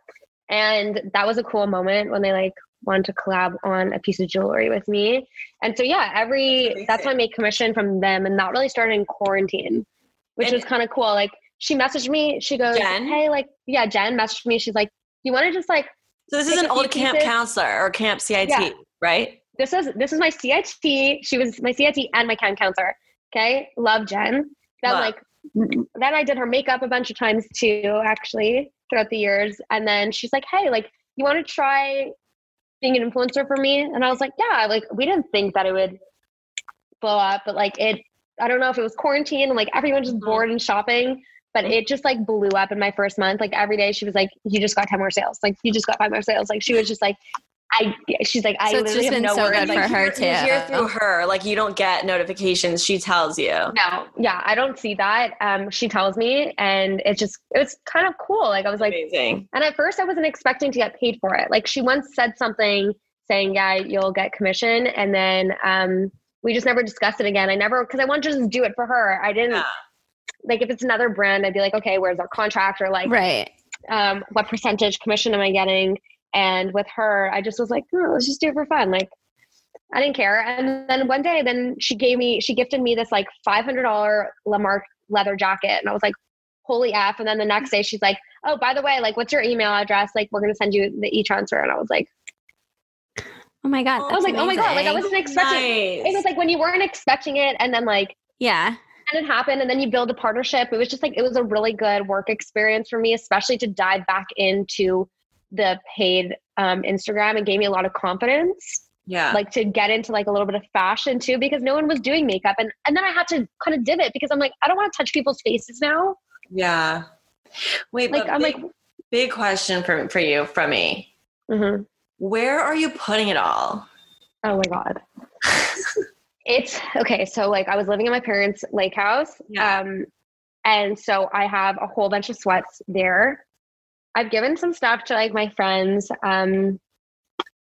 Speaker 3: and that was a cool moment when they like wanted to collab on a piece of jewelry with me. And so yeah, every that's how I make commission from them, and that really started in quarantine, which
Speaker 1: And-
Speaker 3: was kind of cool. Like she messaged me, she goes,
Speaker 1: Jen?
Speaker 3: "Hey, like yeah," Jen messaged me. She's like, "You want to just like."
Speaker 1: So this is an old camp
Speaker 3: pieces.
Speaker 1: counselor or camp CIT,
Speaker 3: Yeah.
Speaker 1: right?
Speaker 3: this is this is my CIT. She was my CIT and my camp counselor. Okay, love Jen. Then
Speaker 1: Love.
Speaker 3: like then I did her makeup a bunch of times too, actually throughout the years. And then she's like, "Hey, like you want to try being an influencer for me?" And I was like, "Yeah." Like we didn't think that it would blow up, but like it. I don't know if it was quarantine and like everyone just
Speaker 1: Mhm.
Speaker 3: bored and shopping. But it just like blew up in my first month. Like every day she was like, You just got 10 more sales. Like you just got five more sales. Like she was just like, I she's like, I
Speaker 2: So it's
Speaker 3: literally
Speaker 2: just
Speaker 3: have
Speaker 2: been
Speaker 3: no
Speaker 2: so
Speaker 3: words.
Speaker 2: good
Speaker 3: Like,
Speaker 2: for her
Speaker 1: You
Speaker 2: too.
Speaker 1: hear through her, like you don't get notifications. She tells you.
Speaker 3: No, yeah, I don't see that. Um, she tells me, and it just it was kind of cool. Like I was like,
Speaker 1: Amazing.
Speaker 3: and at first I wasn't expecting to get paid for it. Like she once said something saying, "Yeah, you'll get commission," and then um, we just never discussed it again. I never because I wanted to just do it for her. I didn't
Speaker 1: Yeah.
Speaker 3: Like if it's another brand, I'd be like, okay, where's our contract or like
Speaker 2: Right.
Speaker 3: um, what percentage commission am I getting? And with her, I just was like, oh, let's just do it for fun. Like, I didn't care. And then one day, then she gave me, she gifted me this like $500 Lamarque leather jacket. And I was like, holy F. And then the next day, she's like, oh, by the way, like, what's your email address? Like, we're going to send you the e transfer. And I was like,
Speaker 2: Oh my god.
Speaker 3: I was like, oh my God, like, I wasn't expecting
Speaker 1: Nice.
Speaker 3: It was like when you weren't expecting it. And then, like,
Speaker 2: Yeah.
Speaker 3: And it happened and then you build a partnership it was just like it was a really good work experience for me especially to dive back into the paid um, instagram and gave me a lot of confidence
Speaker 1: yeah.
Speaker 3: like to get into like a little bit of fashion too because no one was doing makeup and and then i had to kind of divot because i'm like i don't want to touch people's faces now
Speaker 1: yeah. Wait,
Speaker 3: like
Speaker 1: but
Speaker 3: i'm
Speaker 1: big,
Speaker 3: like
Speaker 1: big question for for you from me.
Speaker 3: mhm.
Speaker 1: Where are you putting it all?
Speaker 3: oh my god it's okay so like i was living in my parents lake house
Speaker 1: Yeah.
Speaker 3: um and so i have a whole bunch of sweats there. I've given some stuff to like my friends um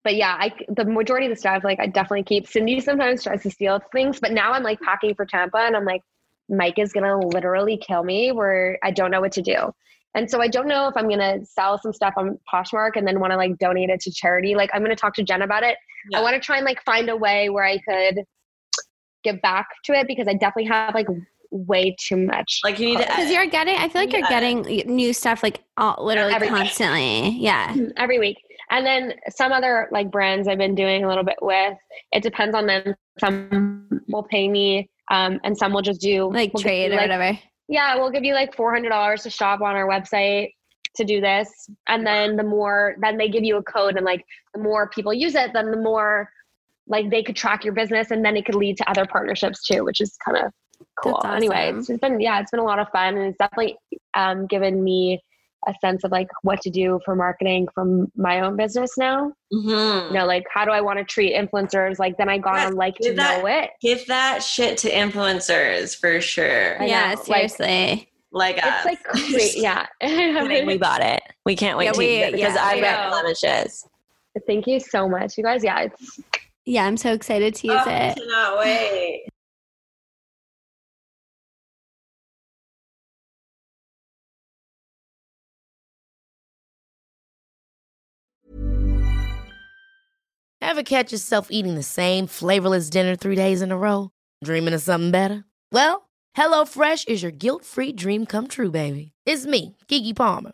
Speaker 3: but yeah i the majority of the stuff like i definitely keep. Cindy sometimes tries to steal things but now i'm like packing for tampa and i'm like mike is gonna literally kill me where i don't know what to do. And so i don't know if i'm gonna sell some stuff on poshmark and then want to like donate it to charity. Like i'm gonna talk to jen about it.
Speaker 1: Yeah.
Speaker 3: I want to try and like find a way where I could give back to it because I definitely have like way too much.
Speaker 1: Like you need to
Speaker 2: Because you're getting, I feel like you're
Speaker 1: Yeah.
Speaker 2: getting new stuff like all, literally
Speaker 3: Every week.
Speaker 2: constantly. Yeah.
Speaker 3: every week. And then some other like brands I've been doing a little bit with. It depends on them. Some will pay me, um, and some will just do
Speaker 2: Like
Speaker 3: we'll
Speaker 2: trade
Speaker 3: you,
Speaker 2: or
Speaker 3: like,
Speaker 2: whatever.
Speaker 3: Yeah, we'll give you like four hundred dollars to shop on our website to do this, and then the more, then they give you a code, and like the more people use it, then the more like they could track your business, and then it could lead to other partnerships too, which is kind of cool.
Speaker 2: That's
Speaker 3: Anyway, it's, it's been yeah, it's been a lot of fun, and it's definitely um, given me a sense of like what to do for marketing from my own business now.
Speaker 1: Mm-hmm.
Speaker 3: You know, like how do I want to treat influencers? Like then I got
Speaker 1: Yeah,
Speaker 3: on like to
Speaker 1: give that-
Speaker 3: know it.
Speaker 1: Give that shit to influencers for sure.
Speaker 3: I
Speaker 2: yeah,
Speaker 3: know,
Speaker 2: seriously.
Speaker 1: Like us.
Speaker 3: It's like great. Yeah.
Speaker 1: we bought it. We can't wait
Speaker 2: Yeah,
Speaker 1: to
Speaker 2: we-
Speaker 1: use it because
Speaker 2: yeah,
Speaker 1: I've
Speaker 2: we
Speaker 1: got
Speaker 3: know.
Speaker 1: blemishes.
Speaker 3: Thank you so much, you guys. Yeah, it's
Speaker 2: yeah, I'm so excited to use
Speaker 1: Oh, I
Speaker 2: it.
Speaker 1: cannot wait.
Speaker 4: Ever catch yourself eating the same flavorless dinner three days in a row? Dreaming of something better? Well, HelloFresh is your guilt-free dream come true, baby. It's me, Keke Palmer.